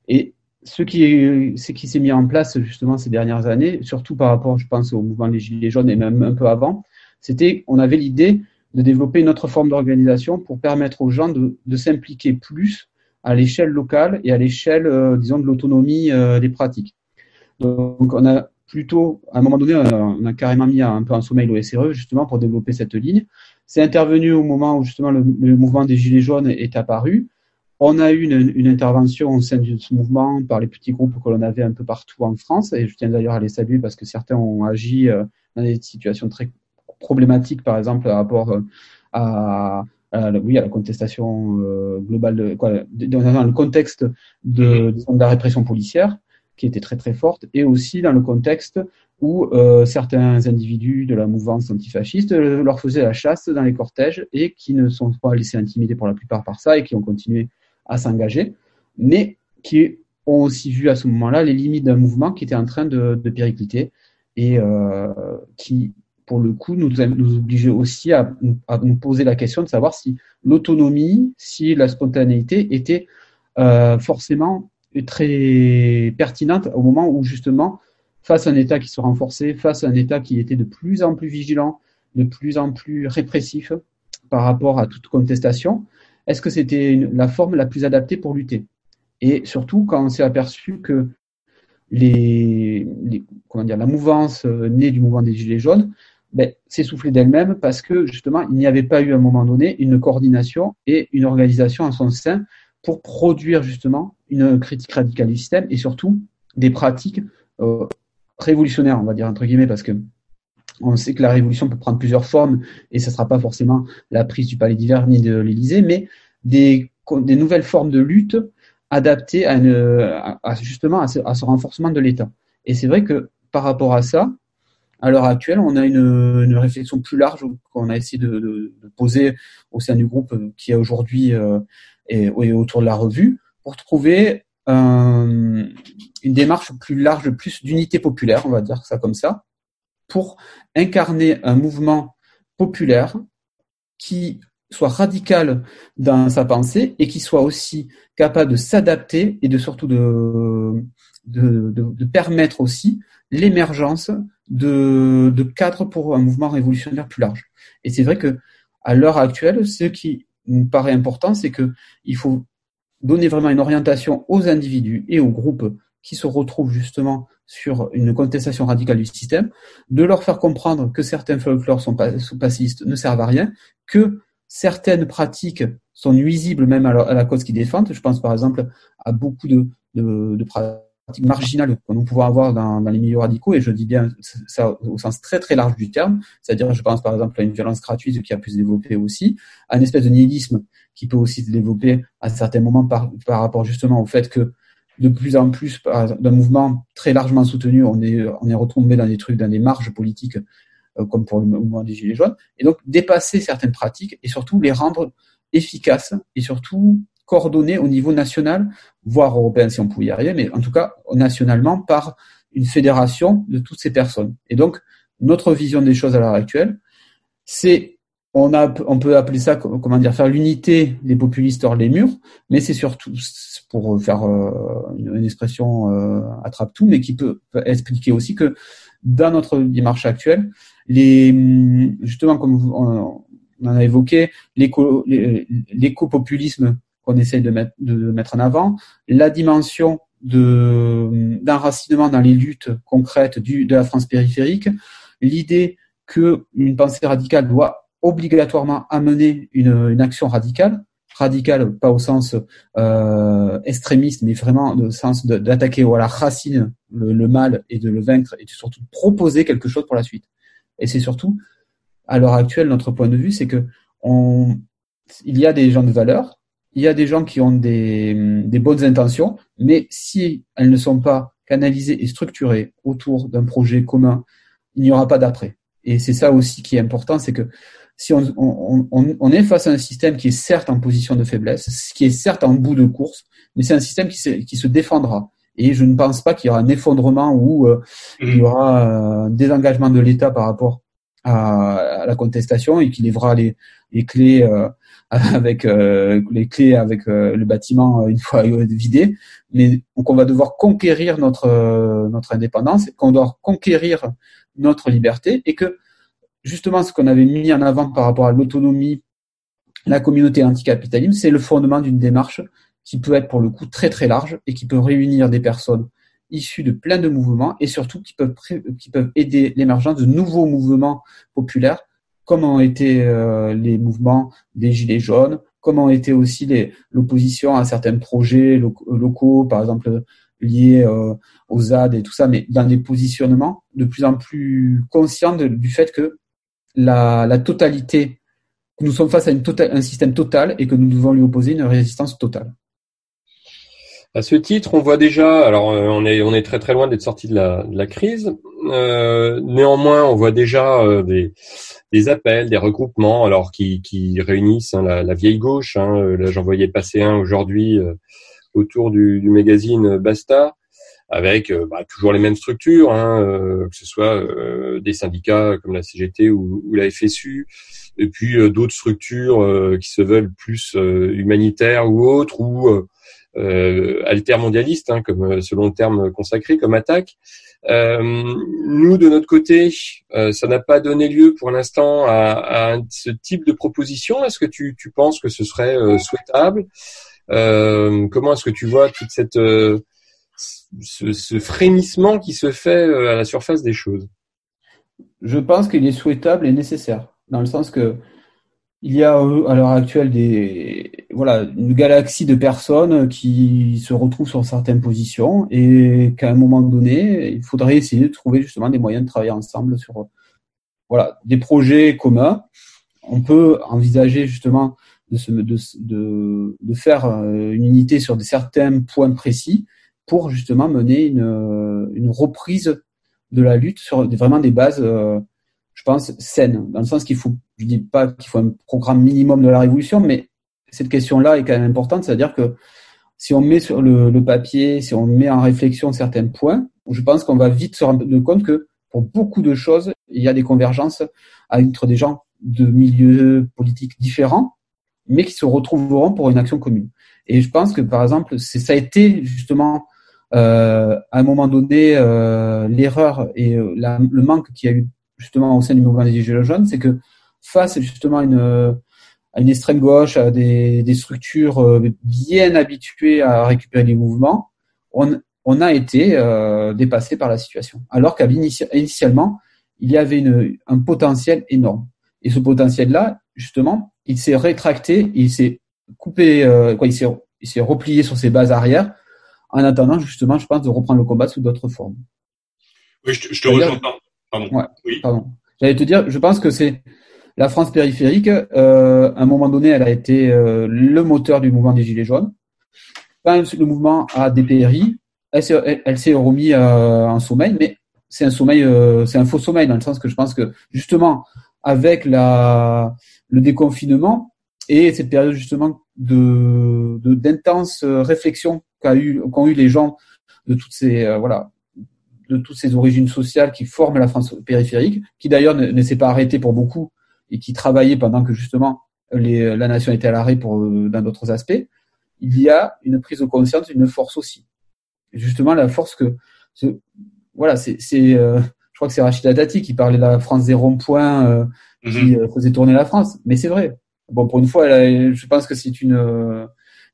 Et ce qui, qui s'est mis en place justement ces dernières années, surtout par rapport, je pense, au mouvement des Gilets jaunes et même un peu avant, c'était on avait l'idée de développer une autre forme d'organisation pour permettre aux gens de s'impliquer plus à l'échelle locale et à l'échelle, disons, de l'autonomie des pratiques. Donc, on a plutôt, à un moment donné, on a, carrément mis un peu en sommeil l'OSRE justement pour développer cette ligne. C'est intervenu au moment où justement le, mouvement des Gilets jaunes est apparu. On a eu une, intervention au sein de ce mouvement par les petits groupes que l'on avait un peu partout en France, et je tiens d'ailleurs à les saluer parce que certains ont agi euh, dans des situations très problématiques, par exemple, par rapport euh, à, oui, à la contestation euh, globale, de, quoi, dans le contexte de, de la répression policière qui était très très forte, et aussi dans le contexte où euh, certains individus de la mouvance antifasciste euh, leur faisaient la chasse dans les cortèges et qui ne sont pas laissés intimider pour la plupart par ça et qui ont continué à s'engager, mais qui ont aussi vu à ce moment-là les limites d'un mouvement qui était en train de, de péricliter et euh, qui, pour le coup, nous, nous obligeait aussi à, à, nous poser la question de savoir si l'autonomie, si la spontanéité était euh, forcément très pertinente au moment où justement, face à un État qui se renforçait, face à un État qui était de plus en plus vigilant, de plus en plus répressif par rapport à toute contestation, est-ce que c'était la forme la plus adaptée pour lutter? Et surtout quand on s'est aperçu que les, comment dire, la mouvance euh, née du mouvement des Gilets jaunes ben, s'essoufflait d'elle-même parce que justement il n'y avait pas eu à un moment donné une coordination et une organisation en son sein pour produire justement une critique radicale du système et surtout des pratiques euh, révolutionnaires, on va dire entre guillemets, parce que on sait que la révolution peut prendre plusieurs formes et ce ne sera pas forcément la prise du palais d'hiver ni de l'Élysée, mais des, des, nouvelles formes de lutte adaptées à, une, justement à ce, renforcement de l'État. Et c'est vrai que par rapport à ça, à l'heure actuelle, on a une, une réflexion plus large qu'on a essayé de, de, de, poser au sein du groupe qui est aujourd'hui euh, et, autour de la revue pour trouver euh, une démarche plus large, plus d'unité populaire, on va dire ça comme ça, pour incarner un mouvement populaire qui soit radical dans sa pensée et qui soit aussi capable de s'adapter et de surtout de, permettre aussi l'émergence de, cadres pour un mouvement révolutionnaire plus large. Et c'est vrai que à l'heure actuelle, ce qui nous paraît important, c'est que il faut donner vraiment une orientation aux individus et aux groupes qui se retrouvent justement sur une contestation radicale du système, de leur faire comprendre que certains folklores sont passistes ne servent à rien, que certaines pratiques sont nuisibles même à la, cause qu'ils défendent. Je pense par exemple à beaucoup de, pratiques marginales que nous pouvons avoir dans, les milieux radicaux, et je dis bien ça au sens très très large du terme, c'est-à-dire je pense par exemple à une violence gratuite qui a pu se développer aussi, à une espèce de nihilisme qui peut aussi se développer à certains moments par, par rapport justement au fait que de plus en plus d'un mouvement très largement soutenu, on est, on est retombé dans des trucs, dans des marges politiques, comme pour le mouvement des Gilets jaunes, et donc dépasser certaines pratiques et surtout les rendre efficaces et surtout coordonnées au niveau national, voire européen si on pouvait y arriver, mais en tout cas nationalement par une fédération de toutes ces personnes. Et donc, notre vision des choses à l'heure actuelle, c'est on, a, on peut appeler ça, comment dire, faire l'unité des populistes hors les murs, mais c'est surtout pour faire euh, une, expression euh, attrape tout, mais qui peut, expliquer aussi que dans notre démarche actuelle, les, justement, comme on, en a évoqué, l'éco-populisme qu'on essaie de mettre, en avant, la dimension de d'enracinement dans les luttes concrètes de la France périphérique, l'idée que une pensée radicale doit obligatoirement amener une action radicale, radicale pas au sens euh, extrémiste, mais vraiment au sens d'attaquer à la racine le, mal et de le vaincre et de surtout proposer quelque chose pour la suite. Et c'est surtout, à l'heure actuelle, notre point de vue, c'est que on, il y a des gens de valeur, il y a des gens qui ont des, des bonnes intentions, mais si elles ne sont pas canalisées et structurées autour d'un projet commun, il n'y aura pas d'après. Et c'est ça aussi qui est important, c'est que si on, on, on, on, est face à un système qui est certes en position de faiblesse, qui est certes en bout de course, mais c'est un système qui se, qui se défendra. Et je ne pense pas qu'il y aura un effondrement ou euh, il y aura un désengagement de l'État par rapport à, la contestation et qu'il lèvera les, les clés euh, avec euh, les clés avec le bâtiment une fois vidé. Mais donc on va devoir conquérir notre notre indépendance, qu'on doit conquérir notre liberté et que justement ce qu'on avait mis en avant par rapport à l'autonomie, la communauté anticapitalisme, c'est le fondement d'une démarche qui peut être pour le coup très très large et qui peut réunir des personnes issues de plein de mouvements et surtout qui peuvent, qui peuvent aider l'émergence de nouveaux mouvements populaires comme ont été euh, les mouvements des Gilets jaunes, comme ont été aussi l'opposition à certains projets locaux, par exemple liés euh, aux ZAD et tout ça, mais dans des positionnements de plus en plus conscients du fait que la, totalité, que nous sommes face à tota-, un système total et que nous devons lui opposer une résistance totale. À ce titre, on voit déjà, alors euh, on est on est très très loin d'être sorti de la, crise. Euh, néanmoins, on voit déjà euh, des, appels, des regroupements, alors qui, qui réunissent hein, la, vieille gauche. Hein, là, j'en voyais passer un aujourd'hui autour du, du, magazine Basta, avec euh, bah, toujours les mêmes structures, hein, euh, que ce soit euh, des syndicats comme la CGT ou, ou la FSU, et puis d'autres structures qui se veulent plus humanitaires ou autres, ou euh, altermondialistes, hein, comme selon le terme consacré, comme attaque. Euh, nous, de notre côté, ça n'a pas donné lieu pour l'instant à, à, ce type de proposition. Est-ce que tu, tu, penses que ce serait souhaitable? Comment est-ce que tu vois toute cette ce, frémissement qui se fait euh, à la surface des choses Je pense qu'il est souhaitable et nécessaire, dans le sens que il y a euh, à l'heure actuelle des une galaxie de personnes qui se retrouvent sur certaines positions et qu'à un moment donné, il faudrait essayer de trouver justement des moyens de travailler ensemble sur voilà des projets communs. On peut envisager justement de, de, faire euh, une unité sur certains points précis pour justement mener une, une reprise de la lutte sur vraiment des bases, euh, je pense, saines, dans le sens qu'il faut, je dis pas qu'il faut un programme minimum de la révolution, mais cette question-là est quand même importante, c'est-à-dire que si on met sur le, le, papier, si on met en réflexion certains points, je pense qu'on va vite se rendre compte que pour beaucoup de choses, il y a des convergences entre des gens de milieux politiques différents, mais qui se retrouveront pour une action commune. Et je pense que par exemple, ça a été justement euh, à un moment donné euh, l'erreur et euh, le manque qu'il y a eu justement au sein du mouvement des Gilets jaunes, c'est que face justement à une, à une extrême gauche, à des, structures euh, bien habituées à récupérer les mouvements, on, on a été euh, dépassé par la situation. Alors qu'initialement, il y avait une, un potentiel énorme. Et ce potentiel-là, justement, il s'est rétracté, il s'est coupé, euh, quoi, il s'est, replié sur ses bases arrière, en attendant justement, je pense, de reprendre le combat sous d'autres formes. Oui, je te, je te rejoins. Pardon. Ouais, oui. pardon. J'allais te dire, je pense que c'est la France périphérique. Euh, à un moment donné, elle a été euh, le moteur du mouvement des Gilets jaunes. Quand le mouvement a dépéri, elle s'est, elle, elle s'est remis euh, en sommeil, mais c'est un sommeil, euh, c'est un faux sommeil dans le sens que je pense que justement avec la le déconfinement et cette période justement de, de d'intense réflexion qu'a eu qu'ont eu les gens de toutes ces euh, voilà de toutes ces origines sociales qui forment la France périphérique, qui d'ailleurs ne, ne s'est pas arrêtée pour beaucoup et qui travaillait pendant que justement les, la nation était à l'arrêt pour euh, dans d'autres aspects. Il y a une prise de conscience, une force aussi. Et justement la force que ce, voilà c'est c'est euh, je crois que c'est Rachida Dati qui parlait de la France des ronds-points euh, Mhm. qui euh, faisait tourner la France. Mais c'est vrai. Bon, pour une fois, elle a- je pense que c'est une euh,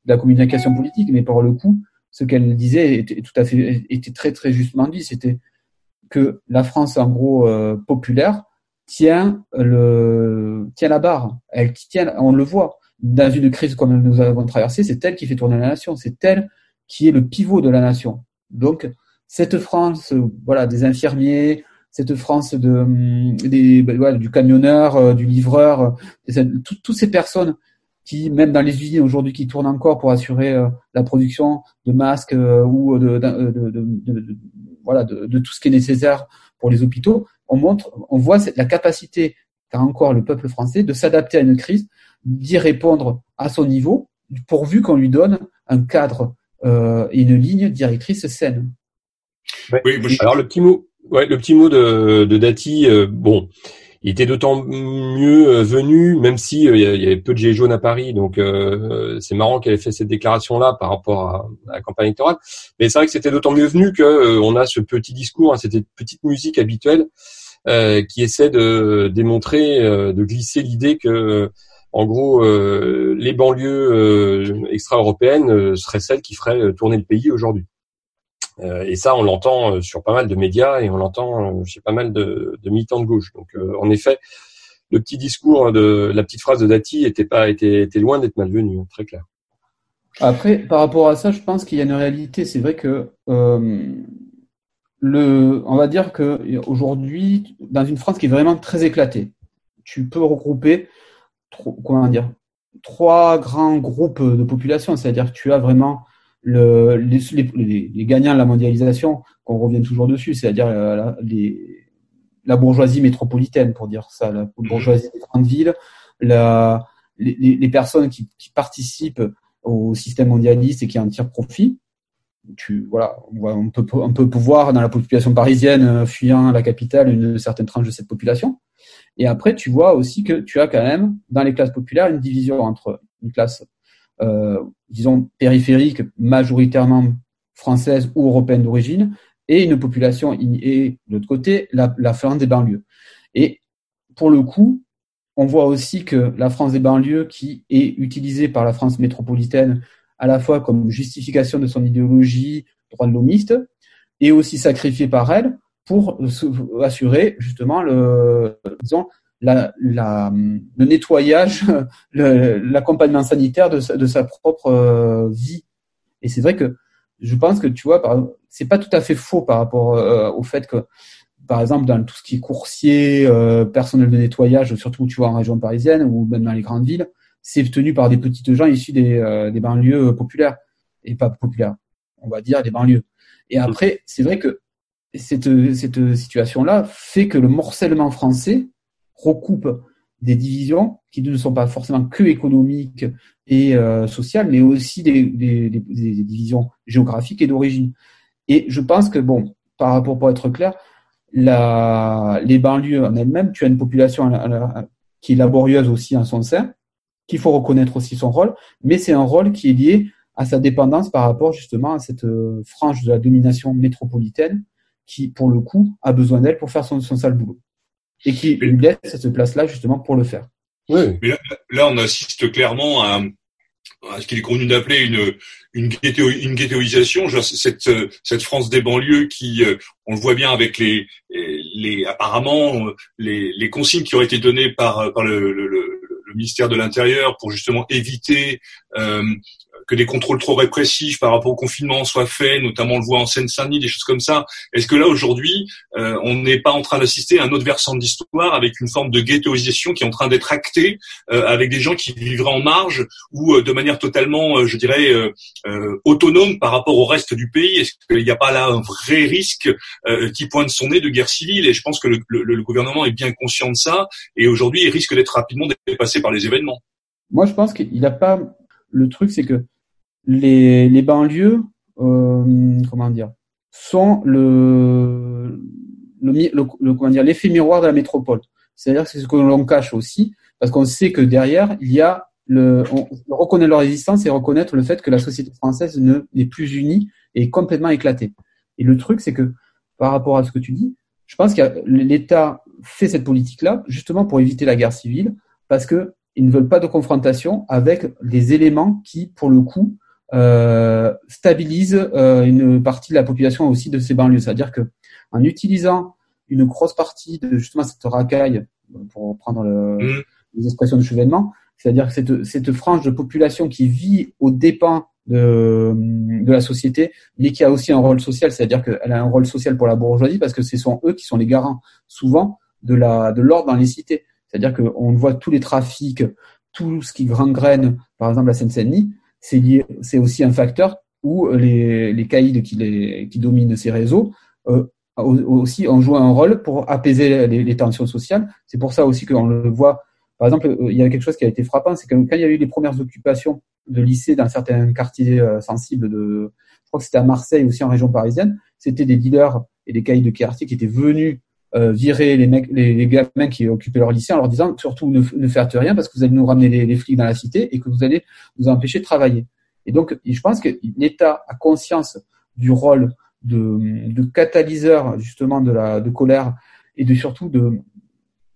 de la communication politique, mais pour le coup, ce qu'elle disait était tout à fait était très très justement dit. C'était que la France, en gros euh, populaire, tient le tient la barre. Elle tient, on le voit dans une crise comme nous avons traversée, c'est elle qui fait tourner la nation. C'est elle qui est le pivot de la nation. Donc cette France, voilà, des infirmiers, cette France de des ben, du camionneur, euh, du livreur, euh, toutes ces personnes qui, même dans les usines aujourd'hui, qui tournent encore pour assurer euh, la production de masques euh, ou de, d'un- de, de, de- de- voilà de, de tout ce qui est nécessaire pour les hôpitaux, on montre, on voit cette- la capacité qu'a encore le peuple français de s'adapter à une crise, d'y répondre à son niveau, pourvu qu'on lui donne un cadre euh, et une ligne directrice saine. Oui, Alors le petit mot, ouais, le petit mot de, de Dati, euh, bon, il était d'autant mieux euh, venu, même si euh, il y avait peu de gilets jaunes à Paris, donc euh, c'est marrant qu'elle ait fait cette déclaration-là par rapport à, la campagne électorale. Mais c'est vrai que c'était d'autant mieux venu que on a ce petit discours, hein, cette petite musique habituelle qui essaie de démontrer, de glisser l'idée que en gros, les banlieues euh, extra-européennes seraient celles qui feraient tourner le pays aujourd'hui. Euh, et ça, on l'entend euh, sur pas mal de médias et on l'entend euh, chez pas mal de, militants de gauche. Donc, en effet, le petit discours de la petite phrase de Dati était pas était, loin d'être malvenu, hein, très clair. Après, par rapport à ça, je pense qu'il y a une réalité. C'est vrai que le, on va dire que aujourd'hui, dans une France qui est vraiment très éclatée, tu peux regrouper comment dire trois grands groupes de population. C'est-à-dire que tu as vraiment le, les, les, les gagnants de la mondialisation, qu'on revient toujours dessus, c'est-à-dire la, la, les, la bourgeoisie métropolitaine, pour dire ça, la bourgeoisie des grandes villes, la, les, les personnes qui, qui participent au système mondialiste et qui en tirent profit. Tu, voilà, on, peut, on peut voir dans la population parisienne euh, fuyant la capitale une certaine tranche de cette population. Et après, tu vois aussi que tu as quand même dans les classes populaires une division entre une classe, euh, disons, périphérique, majoritairement française ou européenne d'origine, et une population, et de l'autre côté, la, la France des banlieues. Et pour le coup, on voit aussi que la France des banlieues, qui est utilisée par la France métropolitaine à la fois comme justification de son idéologie droit de l'homiste, est aussi sacrifiée par elle pour assurer justement le, disons, la, la, le nettoyage, l'accompagnement sanitaire de sa, de sa propre euh, vie. Et c'est vrai que je pense que tu vois, c'est pas tout à fait faux par rapport euh, au fait que, par exemple, dans tout ce qui est coursier, euh, personnel de nettoyage, surtout tu vois en région parisienne ou même dans les grandes villes, c'est tenu par des petites gens issus des, euh, des banlieues populaires et pas populaires, on va dire des banlieues. Et après, c'est vrai que cette, cette situation-là fait que le morcellement français recoupe des divisions qui ne sont pas forcément que économiques et euh, sociales, mais aussi des, des, des, des divisions géographiques et d'origine. Et je pense que, bon, par rapport, pour être clair, la, les banlieues en elles-mêmes, tu as une population à la, qui est laborieuse aussi en son sein, qu'il faut reconnaître aussi son rôle, mais c'est un rôle qui est lié à sa dépendance par rapport justement à cette euh, frange de la domination métropolitaine qui, pour le coup, a besoin d'elle pour faire son, son sale boulot. Et qui lui laisse cette place-là justement pour le faire. Oui. Mais là, on assiste clairement à, ce qu'il est convenu d'appeler une, une, ghetto, une ghettoisation. Cette, cette France des banlieues qui, euh, on le voit bien avec les, les apparemment les, les consignes qui ont été données par, par le, le, le ministère de l'Intérieur pour justement éviter euh, que des contrôles trop répressifs par rapport au confinement soient faits, notamment on le voit en Seine-Saint-Denis, des choses comme ça. Est-ce que là aujourd'hui, euh, on n'est pas en train d'assister à un autre versant de l'histoire avec une forme de ghettoisation qui est en train d'être actée euh, avec des gens qui vivraient en marge ou euh, de manière totalement, je dirais, autonome par rapport au reste du pays? Est-ce qu'il n'y a pas là un vrai risque qui pointe son nez de guerre civile? Et je pense que le, le gouvernement est bien conscient de ça et aujourd'hui il risque d'être rapidement dépassé par les événements. Moi, je pense qu'il n'a pas. Le truc, c'est que les, banlieues, euh, comment dire, sont le, le, le, comment dire, l'effet miroir de la métropole. C'est-à-dire que c'est ce que l'on cache aussi, parce qu'on sait que derrière, il y a le, on, reconnaît leur existence et reconnaître le fait que la société française ne n'est plus unie et complètement éclatée. Et le truc, c'est que par rapport à ce que tu dis, je pense que l'État fait cette politique-là justement pour éviter la guerre civile, parce que ils ne veulent pas de confrontation avec les éléments qui, pour le coup, euh, stabilise euh, une partie de la population aussi de ces banlieues. C'est-à-dire que en utilisant une grosse partie de justement cette racaille, pour prendre le, mmh. les expressions de chevènement, c'est-à-dire que cette, cette frange de population qui vit aux dépens de, de la société, mais qui a aussi un rôle social, c'est-à-dire qu'elle a un rôle social pour la bourgeoisie parce que ce sont eux qui sont les garants souvent de la de l'ordre dans les cités. C'est-à-dire qu'on voit tous les trafics, tout ce qui gangrène, par exemple la Seine-Saint-Denis, c'est aussi un facteur où les, les les, qui dominent ces réseaux euh, aussi ont joué un rôle pour apaiser les, tensions sociales. C'est pour ça aussi qu'on le voit. Par exemple, euh, il y a quelque chose qui a été frappant, c'est que quand il y a eu les premières occupations de lycées dans certains quartiers euh, sensibles de, je crois que c'était à Marseille aussi en région parisienne, c'était des dealers et des caïds de quartier qui étaient venus euh, virer les mecs, les, les, gamins qui occupaient leur lycée en leur disant surtout ne, ne faites rien parce que vous allez nous ramener les, les, flics dans la cité et que vous allez nous empêcher de travailler. Et donc, je pense que l'État a conscience du rôle de, de catalyseur justement de la de colère et de surtout de,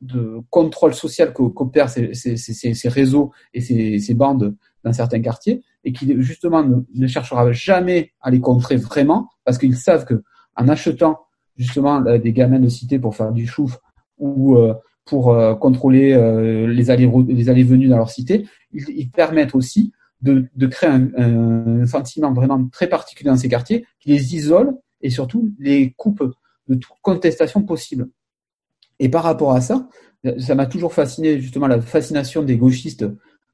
de contrôle social qu'opèrent ces, ces, ces, ces, réseaux et ces, bandes dans certains quartiers et qui justement ne, ne cherchera jamais à les contrer vraiment parce qu'ils savent que en achetant justement des gamins de cité pour faire du chouf ou euh, pour euh, contrôler euh, les allées les allées venues dans leur cité, ils, permettent aussi de, de créer un, un, sentiment vraiment très particulier dans ces quartiers qui les isole et surtout les coupe de toute contestation possible. Et par rapport à ça, ça m'a toujours fasciné justement la fascination des gauchistes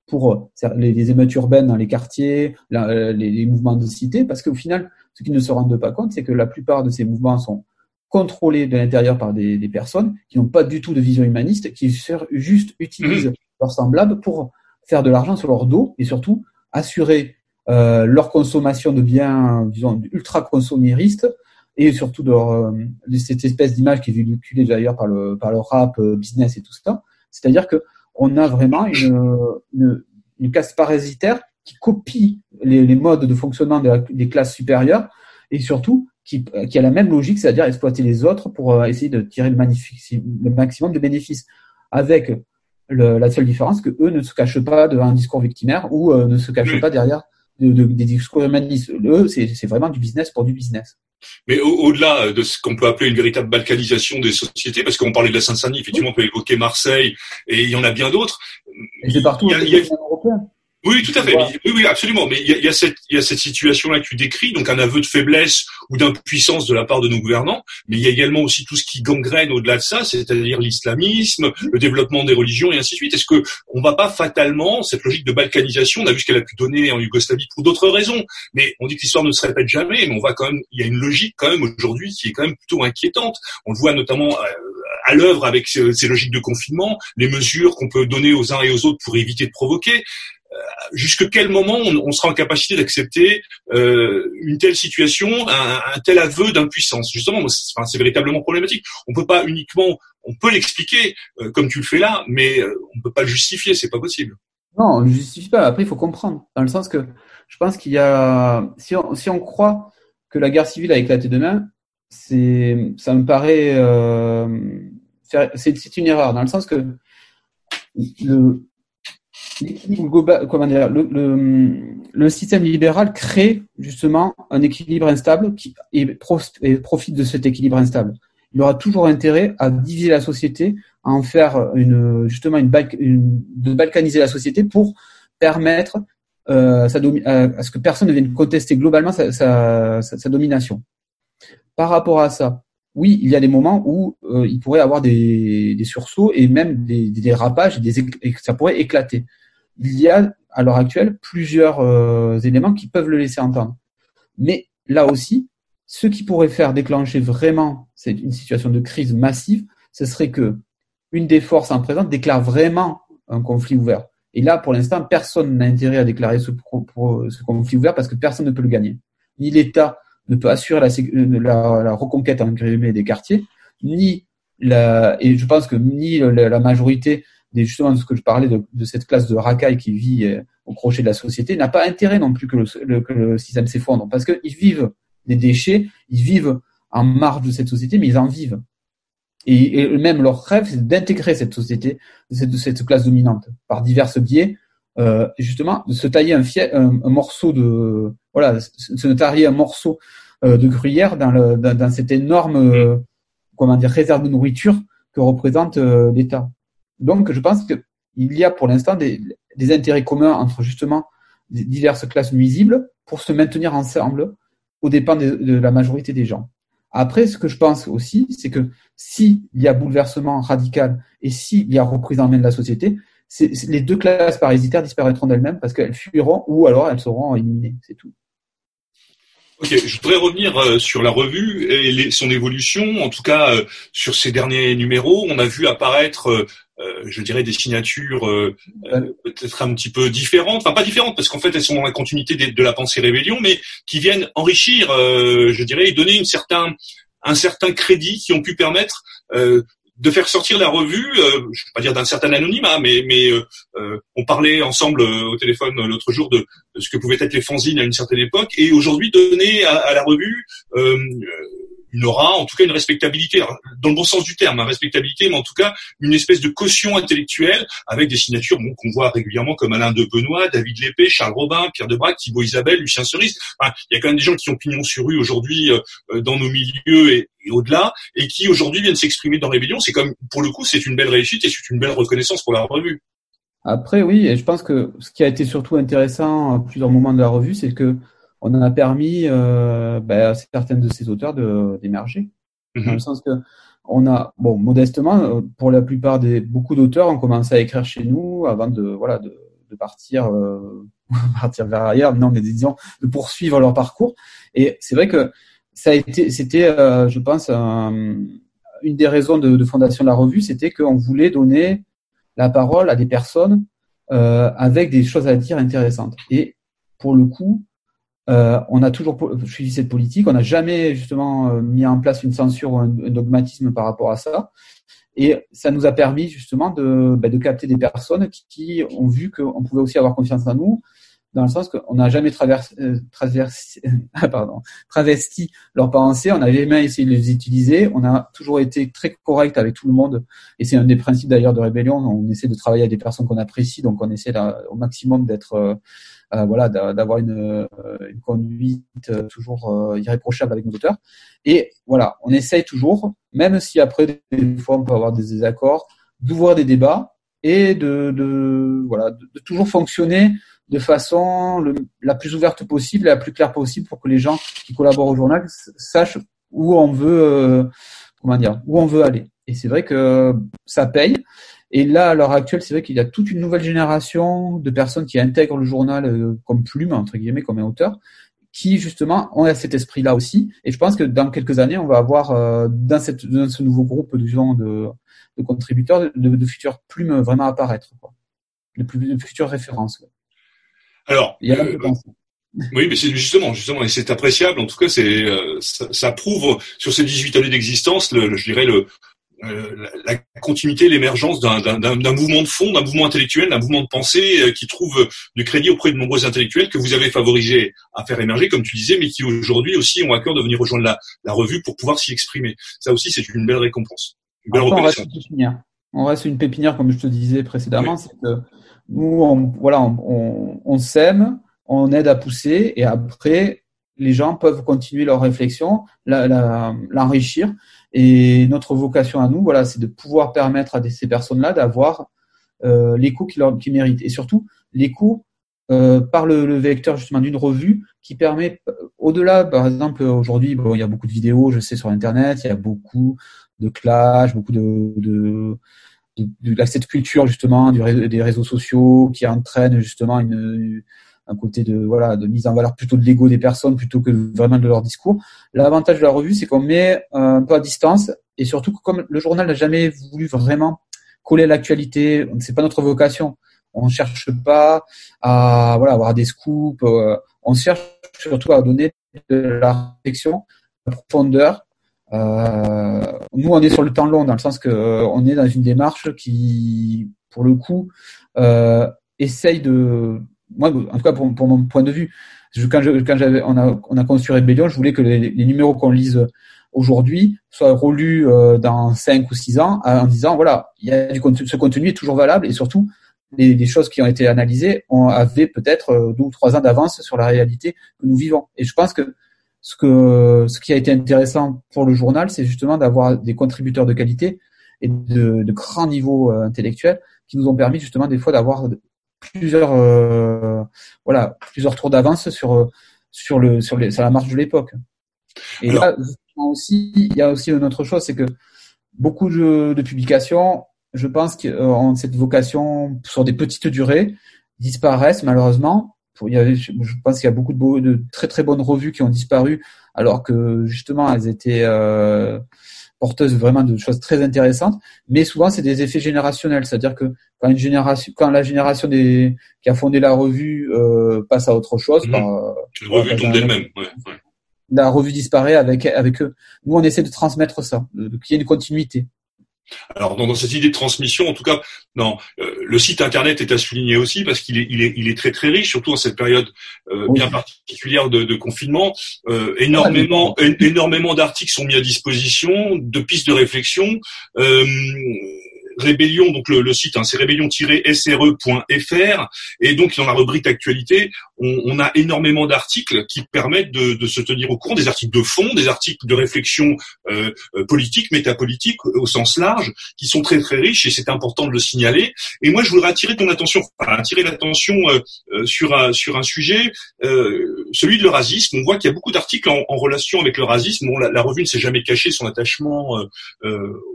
pour les, les émeutes urbaines dans les quartiers, les, les, mouvements de cité, parce qu'au final, ce qu'ils ne se rendent pas compte, c'est que la plupart de ces mouvements sont contrôlés de l'intérieur par des, des personnes qui n'ont pas du tout de vision humaniste, qui juste utilisent mmh. leurs semblables pour faire de l'argent sur leur dos et surtout assurer euh, leur consommation de biens, disons, ultra consomméristes et surtout de, euh, de cette espèce d'image qui est véhiculée d'ailleurs par le, par le rap euh, business et tout ça. C'est-à-dire que on a vraiment une, une, une casse parasitaire qui copie les, les modes de fonctionnement des classes supérieures et surtout qui, qui a la même logique, c'est-à-dire exploiter les autres pour euh, essayer de tirer le, le maximum de bénéfices. Avec le, la seule différence que eux ne se cachent pas devant un discours victimaire ou euh, ne se cachent pas derrière de, de, des discours humanistes. Eux, c'est vraiment du business pour du business. Mais au-delà de ce qu'on peut appeler une véritable balkanisation des sociétés, parce qu'on parlait de la Seine-Saint-Denis, effectivement, on peut évoquer Marseille, et il y en a bien d'autres. Et c'est partout. Il y a, il y a... Oui, tout à fait. Oui, oui, absolument. Mais il y a, y a cette, il y a cette situation-là que tu décris, donc un aveu de faiblesse ou d'impuissance de la part de nos gouvernants. Mais il y a également aussi tout ce qui gangrène au-delà de ça, c'est-à-dire l'islamisme, le développement des religions et ainsi de suite. Est-ce que on va pas fatalement cette logique de balkanisation On a vu ce qu'elle a pu donner en Yougoslavie pour d'autres raisons. Mais on dit que l'histoire ne se répète jamais. Mais on voit quand même, il y a une logique quand même aujourd'hui qui est quand même plutôt inquiétante. On le voit notamment euh, à l'œuvre avec ces logiques de confinement, les mesures qu'on peut donner aux uns et aux autres pour éviter de provoquer. Euh, jusque quel moment on, sera en capacité d'accepter euh, une telle situation, un, tel aveu d'impuissance? Justement, c'est véritablement problématique. On peut pas uniquement, on peut l'expliquer euh, comme tu le fais là, mais on ne peut pas le justifier, c'est pas possible. Non, on ne justifie pas. Après, il faut comprendre. Dans le sens que je pense qu'il y a. Si on, si on croit que la guerre civile a éclaté demain, c'est, ça me paraît. Euh, c'est, une erreur. Dans le sens que le, le, système libéral crée justement un équilibre instable et, profite de cet équilibre instable. Il aura toujours intérêt à diviser la société, à en faire une, justement une, de balkaniser la société pour permettre euh, sa à ce que personne ne vienne contester globalement sa, domination. Par rapport à ça, oui, il y a des moments où euh, il pourrait avoir des, sursauts et même des, des dérapages, des, et ça pourrait éclater il y a à l'heure actuelle plusieurs euh, éléments qui peuvent le laisser entendre. Mais là aussi, ce qui pourrait faire déclencher vraiment une situation de crise massive, ce serait que une des forces en présence déclare vraiment un conflit ouvert. Et là, pour l'instant, personne n'a intérêt à déclarer ce, ce, conflit ouvert parce que personne ne peut le gagner. Ni l'État ne peut assurer la, la reconquête en des quartiers, ni la, et je pense que ni la majorité justement de ce que je parlais de, de cette classe de racailles qui vit euh, au crochet de la société, n'a pas intérêt non plus que le, que le système s'effondre, parce qu'ils vivent des déchets, ils vivent en marge de cette société, mais ils en vivent. Et, même leur rêve, c'est d'intégrer cette société, cette, cette classe dominante, par divers biais, euh, justement, de se tailler un, un, morceau de, voilà, se tailler un morceau euh, de gruyère dans, le, dans, dans cette énorme, euh, comment dire, réserve de nourriture que représente euh, l'État. Donc, je pense qu'il y a pour l'instant des, intérêts communs entre justement diverses classes nuisibles pour se maintenir ensemble aux dépens de, la majorité des gens. Après, ce que je pense aussi, c'est que s'il y a bouleversement radical et s'il y a reprise en main de la société, les deux classes parasitaires disparaîtront d'elles-mêmes parce qu'elles fuiront ou alors elles seront éliminées. C'est tout. Ok, je voudrais revenir euh, sur la revue et son évolution. En tout cas, euh, sur ces derniers numéros, on a vu apparaître euh, je dirais des signatures euh, euh, peut-être un petit peu différentes, enfin pas différentes parce qu'en fait elles sont dans la continuité de, la pensée rébellion, mais qui viennent enrichir, je dirais, et donner une certain, un certain crédit qui ont pu permettre de faire sortir la revue, je ne vais pas dire d'un certain anonymat, mais, mais on parlait ensemble au téléphone l'autre jour de, ce que pouvaient être les fanzines à une certaine époque, et aujourd'hui donner à, à la revue une aura, en tout cas une respectabilité, dans le bon sens du terme, hein, respectabilité, mais en tout cas une espèce de caution intellectuelle avec des signatures bon, qu'on voit régulièrement comme Alain de Benoît, David Lépée, Charles Robin, Pierre Debrac, Thibaut Isabelle, Lucien Cerise. Il y a quand même des gens qui ont pignon sur rue aujourd'hui euh, euh, dans nos milieux et, au-delà, et qui aujourd'hui viennent s'exprimer dans Rébellion. C'est comme, pour le coup, c'est une belle réussite et c'est une belle reconnaissance pour la revue. Après, oui, et je pense que ce qui a été surtout intéressant à plusieurs moments de la revue, c'est que on a permis euh, ben, à certaines de ces auteurs d'émerger. Mhm. Dans le sens que on a, bon, modestement, euh, pour la plupart des beaucoup d'auteurs ont commencé à écrire chez nous avant de, voilà, de, de partir, euh, partir vers ailleurs. Non, mais disons de poursuivre leur parcours. Et c'est vrai que ça a été, c'était, euh, je pense, une des raisons de, de, fondation de la revue, c'était qu'on voulait donner la parole à des personnes euh, avec des choses à dire intéressantes. Et pour le coup, euh, on a toujours suivi cette politique, on n'a jamais justement euh, mis en place une censure ou un, dogmatisme par rapport à ça. Et ça nous a permis justement de, bah, de capter des personnes qui, ont vu qu'on pouvait aussi avoir confiance en nous, dans le sens qu'on n'a jamais traversé, euh, pardon, travesti leurs pensées, on n'a jamais essayé de les utiliser, on a toujours été très correct avec tout le monde, et c'est un des principes d'ailleurs de Rébellion, on essaie de travailler avec des personnes qu'on apprécie, donc on essaie au maximum d'être voilà, d'avoir une, euh, une, conduite euh, toujours irréprochable avec nos auteurs. Et voilà, on essaye toujours, même si après des fois on peut avoir des désaccords, d'ouvrir des débats et de, de voilà, de, toujours fonctionner de façon la plus ouverte possible, la plus claire possible, pour que les gens qui collaborent au journal sachent où on veut, comment dire, où on veut aller. Et c'est vrai que ça paye. Et là, à l'heure actuelle, c'est vrai qu'il y a toute une nouvelle génération de personnes qui intègrent le journal euh, comme plume, entre guillemets, comme un auteur, qui justement ont cet esprit-là aussi. Et je pense que dans quelques années, on va avoir euh, dans, cette, dans ce nouveau groupe de gens de, de contributeurs de, de, futures plumes vraiment apparaître, quoi. De, plus, de futures références. Alors, Il y a euh, oui, mais c'est justement, justement, et c'est appréciable. En tout cas, c'est ça, ça, prouve sur ces 18 années d'existence, le, je dirais le euh, la, continuité, l'émergence d'un mouvement de fond, d'un mouvement intellectuel, d'un mouvement de pensée euh, qui trouve du crédit auprès de nombreux intellectuels que vous avez favorisé à faire émerger, comme tu disais, mais qui aujourd'hui aussi ont à cœur de venir rejoindre la, la revue pour pouvoir s'y exprimer. Ça aussi, c'est une belle récompense. Une belle on, reste une pépinière. on reste une pépinière, comme je te disais précédemment. C'est que nous, on, voilà, on, on sème, on aide à pousser, et après, les gens peuvent continuer leur réflexion, l'enrichir. La, et notre vocation à nous, voilà, c'est de pouvoir permettre à ces personnes-là d'avoir euh, l'écho qu'ils méritent. Et surtout, l'écho euh, par le, vecteur justement d'une revue qui permet, euh, au-delà, par exemple, aujourd'hui, bon, il y a beaucoup de vidéos, je sais, sur Internet, il y a beaucoup de clash, beaucoup de, de, de, de, cette culture justement des réseaux sociaux qui entraîne justement une, un côté de voilà de mise en valeur plutôt de l'ego des personnes plutôt que vraiment de leur discours. L'avantage de la revue, c'est qu'on met euh, un peu à distance et surtout que comme le journal n'a jamais voulu vraiment coller à l'actualité, c'est pas notre vocation. On cherche pas à voilà avoir des scoops. Euh, on cherche surtout à donner de la réflexion, de la profondeur. Euh, nous, on est sur le temps long dans le sens que euh, on est dans une démarche qui, pour le coup, essaye de moi, en tout cas pour, mon point de vue, quand, je, quand j'avais, on a, on a conçu Rébellion, je voulais que les, les numéros qu'on lise aujourd'hui soient relus euh, dans 5 ou 6 ans en disant voilà, il y a du contenu, ce contenu est toujours valable et surtout les, les choses qui ont été analysées on avait peut-être euh, deux ou trois ans d'avance sur la réalité que nous vivons. Et je pense que ce que ce qui a été intéressant pour le journal, c'est justement d'avoir des contributeurs de qualité et de, de grands niveaux euh, intellectuels qui nous ont permis justement des fois d'avoir plusieurs euh, voilà plusieurs tours d'avance sur sur le sur, les, sur la marche de l'époque. Et là aussi il y a aussi une autre chose c'est que beaucoup de, de publications je pense qu'ont cette vocation sur des petites durées disparaissent malheureusement. Il y avait, je pense qu'il y a beaucoup de, de, très très bonnes revues qui ont disparu alors que justement elles étaient euh, porteuse vraiment de choses très intéressantes, mais souvent c'est des effets générationnels, c'est-à-dire que quand une génération, quand la génération des qui a fondé la revue euh, passe à autre chose, mmh. revue tombe d'elle-même. Ouais, ouais. La revue disparaît avec avec eux. Nous on essaie de transmettre ça, qu'il y ait une continuité. Alors dans, cette idée de transmission, en tout cas, non, euh, le site internet est à souligner aussi parce qu'il est, il est, il est très très riche, surtout en cette période euh, bien particulière de, de confinement. Euh, énormément, énormément d'articles sont mis à disposition, de pistes de réflexion. Rébellion, donc le, le site, hein, c'est rébellion-sre.fr, et donc dans la rubrique actualité, on, on a énormément d'articles qui permettent de, de, se tenir au courant, des articles de fond, des articles de réflexion euh, euh politique, métapolitique au sens large, qui sont très très riches, et c'est important de le signaler. Et moi, je voudrais attirer ton attention, enfin, attirer l'attention euh, euh, sur un sur un sujet, celui de l'eurasisme. On voit qu'il y a beaucoup d'articles en, en, relation avec le Bon, la, la, revue ne s'est jamais cachée son attachement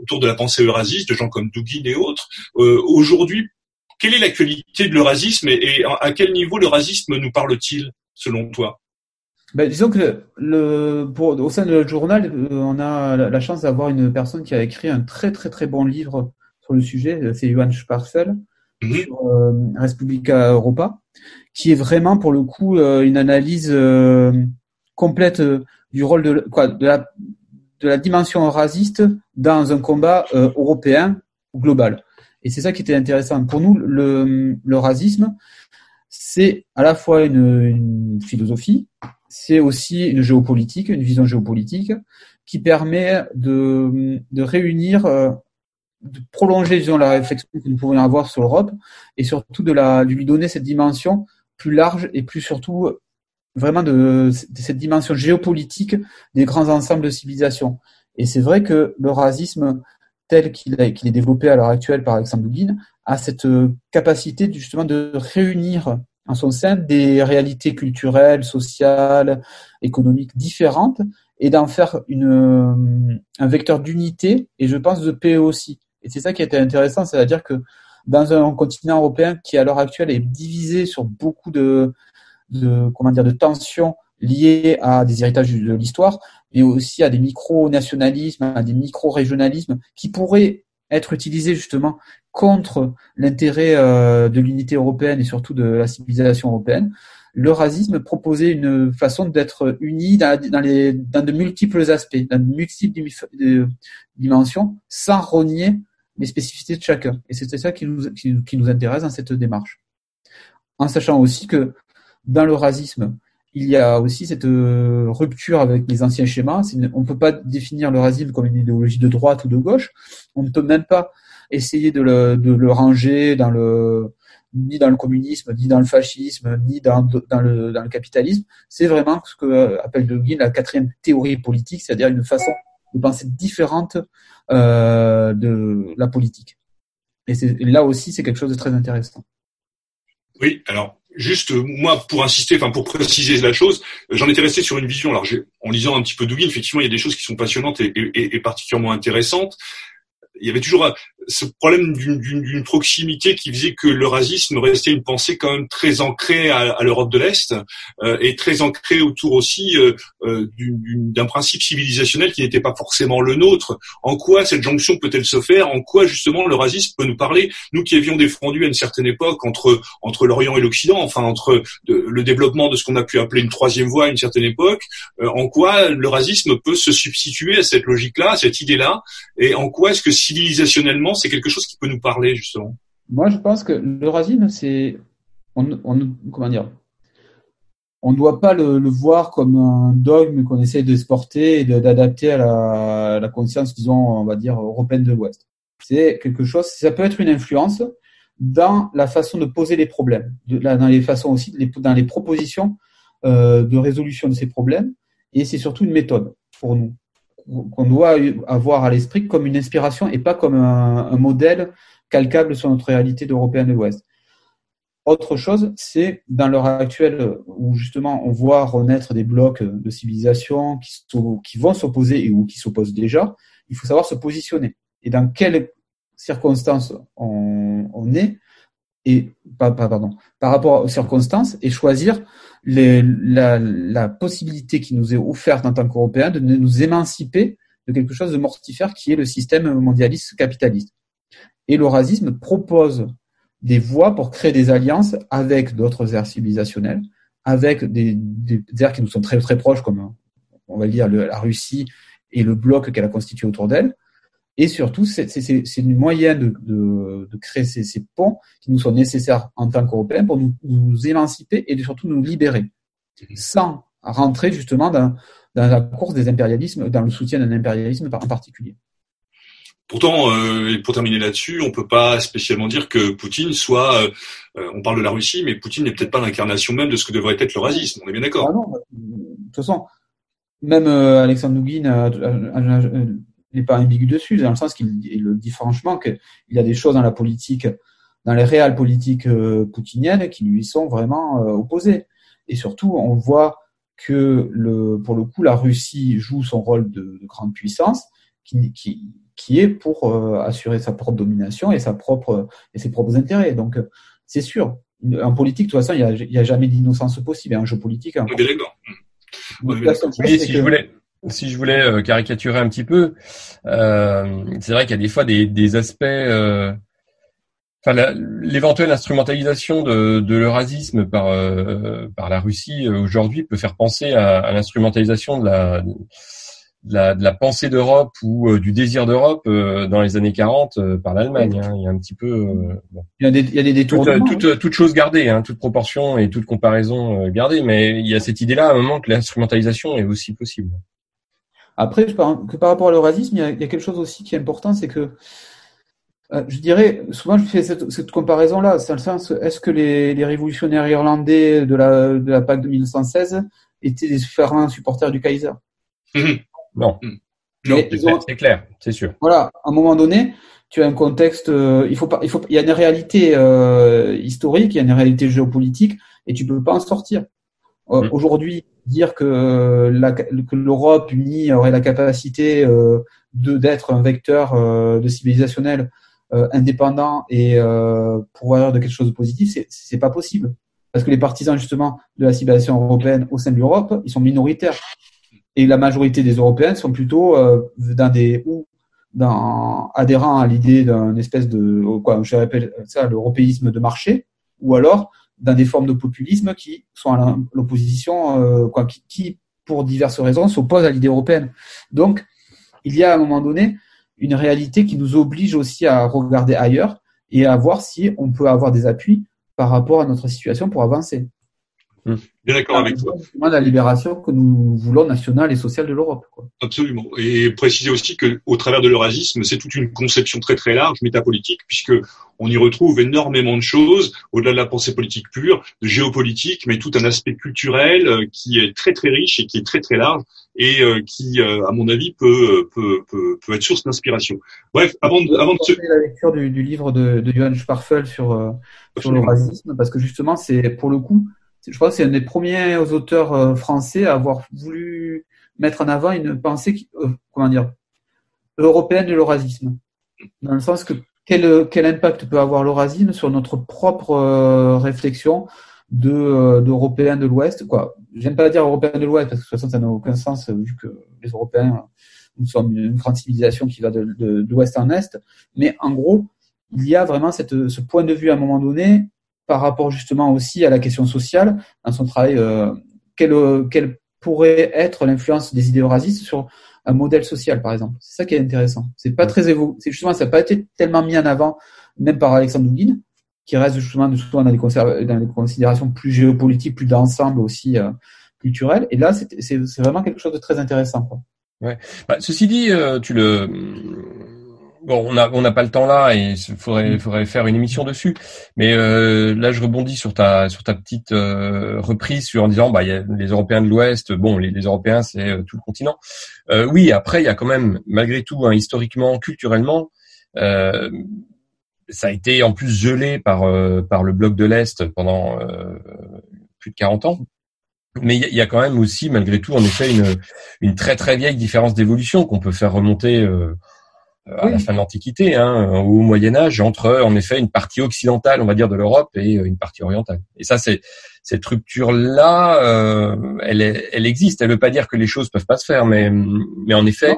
autour de la pensée eurasiste, de gens comme Et autres. Euh, aujourd'hui, quelle est l'actualité de l'eurasisme et, à quel niveau l'eurasisme nous parle-t-il, selon toi? Ben, disons que le, pour, au sein de notre journal, euh, on a la, chance d'avoir une personne qui a écrit un très très très bon livre sur le sujet, euh, c'est Johan Sparsel, mhm. sur Respublica Europa, qui est vraiment pour le coup une analyse complète du rôle de, quoi, de, la, de la dimension raciste dans un combat européen global. Et c'est ça qui était intéressant. Pour nous, le, le racisme, c'est à la fois une, philosophie, c'est aussi une géopolitique, une vision géopolitique qui permet de, de réunir, euh, de prolonger disons, la réflexion que nous pouvons avoir sur l'Europe et surtout de, la, de lui donner cette dimension plus large et plus surtout vraiment de, de cette dimension géopolitique des grands ensembles de civilisations. Et c'est vrai que le racisme tel qu'il est développé à l'heure actuelle par Alexandre Douguin, a cette euh, capacité justement de réunir en son sein des réalités culturelles, sociales, économiques différentes et d'en faire une, euh, un vecteur d'unité et je pense de paix aussi. Et c'est ça qui était intéressant, c'est-à-dire que dans un continent européen qui à l'heure actuelle est divisé sur beaucoup de, de comment dire de tensions liées à des héritages de l'histoire, mais aussi à des micro-nationalismes, à des micro-régionalismes qui pourraient être utilisés justement contre l'intérêt euh, de l'unité européenne et surtout de la civilisation européenne. le racisme proposait une façon d'être uni dans, les, dans de multiples aspects, dans de multiples dimensions, sans renier les spécificités de chacun. Et c'est ça qui nous, qui nous intéresse dans cette démarche. En sachant aussi que dans le racisme, il y a aussi cette euh, rupture avec les anciens schémas. On ne peut pas définir le racisme comme une idéologie de droite ou de gauche. On ne peut même pas essayer de le, ranger dans le, ni dans le communisme, ni dans le fascisme, ni dans, dans, le, dans le capitalisme. C'est vraiment ce que euh, appelle De Guin la quatrième théorie politique, c'est-à-dire une façon de penser différente euh, de la politique. Et, là aussi, c'est quelque chose de très intéressant. Oui, alors juste moi pour insister, enfin pour préciser la chose, j'en étais resté sur une vision. Alors en lisant un petit peu Dugin, effectivement, il y a des choses qui sont passionnantes et particulièrement intéressantes. Il y avait toujours ce problème d'une proximité qui faisait que le racisme restait une pensée quand même très ancrée à, à l'Europe de l'Est euh, et très ancrée autour aussi euh, euh d'un principe civilisationnel qui n'était pas forcément le nôtre. En quoi cette jonction peut-elle se faire? En quoi justement le racisme peut nous parler? Nous qui avions défendu à une certaine époque entre entre l'Orient et l'Occident, enfin entre le développement de ce qu'on a pu appeler une troisième voie à une certaine époque, euh, en quoi le racisme peut se substituer à cette logique-là, à cette idée-là, et en quoi est-ce que civilisationnellement c'est quelque chose qui peut nous parler justement Moi, je pense que le racisme, c'est, on, comment dire, on ne doit pas le, voir comme un dogme qu'on essaie de porter et d'adapter à la, conscience, disons, on va dire, européenne de l'Ouest. C'est quelque chose, ça peut être une influence dans la façon de poser les problèmes, dans les façons aussi, dans les propositions euh, de résolution de ces problèmes, et c'est surtout une méthode pour nous qu'on doit avoir à l'esprit comme une inspiration et pas comme un, modèle calcable sur notre réalité d'Européen de l'Ouest. Autre chose, c'est dans l'heure actuelle où justement on voit renaître des blocs de civilisation qui, vont s'opposer ou qui s'opposent déjà, il faut savoir se positionner. Et dans quelles circonstances on, on est, par rapport aux circonstances, et choisir la, possibilité qui nous est offerte en tant qu'Européens de nous émanciper de quelque chose de mortifère qui est le système mondialiste capitaliste. Et le racisme propose des voies pour créer des alliances avec d'autres aires civilisationnelles, avec des, aires qui nous sont très très proches, comme on va dire la Russie et le bloc qu'elle a constitué autour d'elle. Et surtout, c'est une moyen de, de, de créer ces, ces, ponts qui nous sont nécessaires en tant qu'Européens pour nous, nous, émanciper et surtout nous libérer, sans rentrer justement dans, dans la course des impérialismes, dans le soutien d'un impérialisme en particulier. Pourtant, euh, et pour terminer là-dessus, on peut pas spécialement dire que Poutine soit. Euh, euh, on parle de la Russie, mais Poutine n'est peut-être pas l'incarnation même de ce que devrait être le racisme. On est bien d'accord. Ah non, de toute façon, même Alexandre Nougin n'est pas ambigu dessus, dans le sens qu'il le dit franchement qu'il y a des choses dans la politique, dans les réelles politiques euh, poutiniennes qui lui sont vraiment euh, opposées. Et surtout, on voit que le, pour le coup, la Russie joue son rôle de, grande puissance, qui, qui, qui est pour euh, assurer sa propre domination et sa propre et ses propres intérêts. Donc, c'est sûr. En politique, de toute façon, il n'y a, jamais d'innocence possible. Un jeu politique. Hein. Oui, si je voulais si je voulais euh, caricaturer un petit peu, euh, c'est vrai qu'il y a des fois des, des aspects, euh, enfin l'éventuelle instrumentalisation de, de l'eurasisme par par la Russie aujourd'hui peut faire penser à, à l'instrumentalisation de la, de la, de la pensée d'Europe ou du désir d'Europe dans les années 40 par l'Allemagne. Hein. Il y a un petit peu, bon. il, y a des, il y a des détournements. Toute, toute, toute chose gardée, hein, toute proportion et toute comparaison gardée, mais il y a cette idée-là à un moment que l'instrumentalisation est aussi possible. Après, que par rapport à l'eurasisme, il, il, y a quelque chose aussi qui est important, c'est que euh, je dirais, souvent je fais cette, cette comparaison-là, c'est le sens, est-ce que les, les, révolutionnaires irlandais de la, de la PAC de 1916 étaient des fervents supporters du Kaiser? Mmh. Non. Mmh. Non, c'est clair, c'est sûr. Voilà, à un moment donné, tu as un contexte, euh, il faut pas, il faut, il y a une réalité euh, historique, il y a une réalité géopolitique, et tu peux pas en sortir. Euh, mmh. Aujourd'hui, dire que l'Europe unie aurait la capacité euh, de d'être un vecteur euh, de civilisationnel euh, indépendant et euh, pourvoyeur de quelque chose de positif, c'est c'est pas possible parce que les partisans justement de la civilisation européenne au sein de l'Europe, ils sont minoritaires et la majorité des Européens sont plutôt dans des ou dans adhérents à l'idée d'un espèce de quoi je répète ça l'européisme de marché ou alors dans des formes de populisme qui sont à l'opposition, quoi, qui, qui, pour diverses raisons, s'opposent à l'idée européenne. Donc, il y a à un moment donné une réalité qui nous oblige aussi à regarder ailleurs et à voir si on peut avoir des appuis par rapport à notre situation pour avancer. Mmh. Bien d'accord avec toi. la libération que nous voulons nationale et sociale de l'Europe. Absolument. Et préciser aussi que au travers de l'eurasisme, c'est toute une conception très très large, métapolitique, puisque on y retrouve énormément de choses, au-delà de la pensée politique pure, de géopolitique, mais tout un aspect culturel euh, qui est très très riche et qui est très très large et euh, qui, euh, à mon avis, peut peut peut, peut être source d'inspiration. Bref, avant de, avant de la lecture du, du livre de, de Johann Sparfel sur sur l'eurasisme, parce que justement, c'est pour le coup je crois que c'est un des premiers auteurs euh, français à avoir voulu mettre en avant une pensée, euh, comment dire, européenne de l'eurasisme. Dans le sens que quel, quel impact peut avoir l'eurasisme sur notre propre euh, réflexion de d'européens de l'Ouest, quoi. J'aime pas dire européens de l'Ouest parce que de toute façon ça n'a aucun sens vu que les Européens nous sommes une grande civilisation qui va de, d'Ouest en Est. Mais en gros, il y a vraiment cette, ce point de vue à un moment donné par rapport justement aussi à la question sociale dans son travail. Euh, quelle, quelle, pourrait être l'influence des idées racistes sur un modèle social, par exemple C'est ça qui est intéressant. C'est pas très évo c'est justement ça n'a pas été tellement mis en avant, même par Alexandre Douguin, qui reste justement souvent dans des, dans des considérations plus géopolitiques, plus d'ensemble aussi euh, culturelles. Et là, c'est vraiment quelque chose de très intéressant. Quoi. Ouais. Bah, ceci dit, euh, tu le bon, on n'a on n'a pas le temps là et il faudrait, mm. faudrait faire une émission dessus. Mais euh, là, je rebondis sur ta sur ta petite euh, reprise sur en disant, bah, y a les Européens de l'Ouest. Bon, les, les Européens, c'est euh, tout le continent. Euh, oui, après, il y a quand même, malgré tout, hein, historiquement, culturellement, ça a été en plus gelé par par le bloc de l'Est pendant plus de 40 ans. Mais il y, a quand même aussi, malgré tout, en effet, une, une très très vieille différence d'évolution qu'on peut faire remonter à la fin de l'Antiquité, hein, au Moyen Âge, entre en effet une partie occidentale, on va dire, de l'Europe et euh, une partie orientale. Et ça, c'est cette rupture-là, euh, elle, elle existe. Elle veut pas dire que les choses peuvent pas se faire, mais, mais en effet,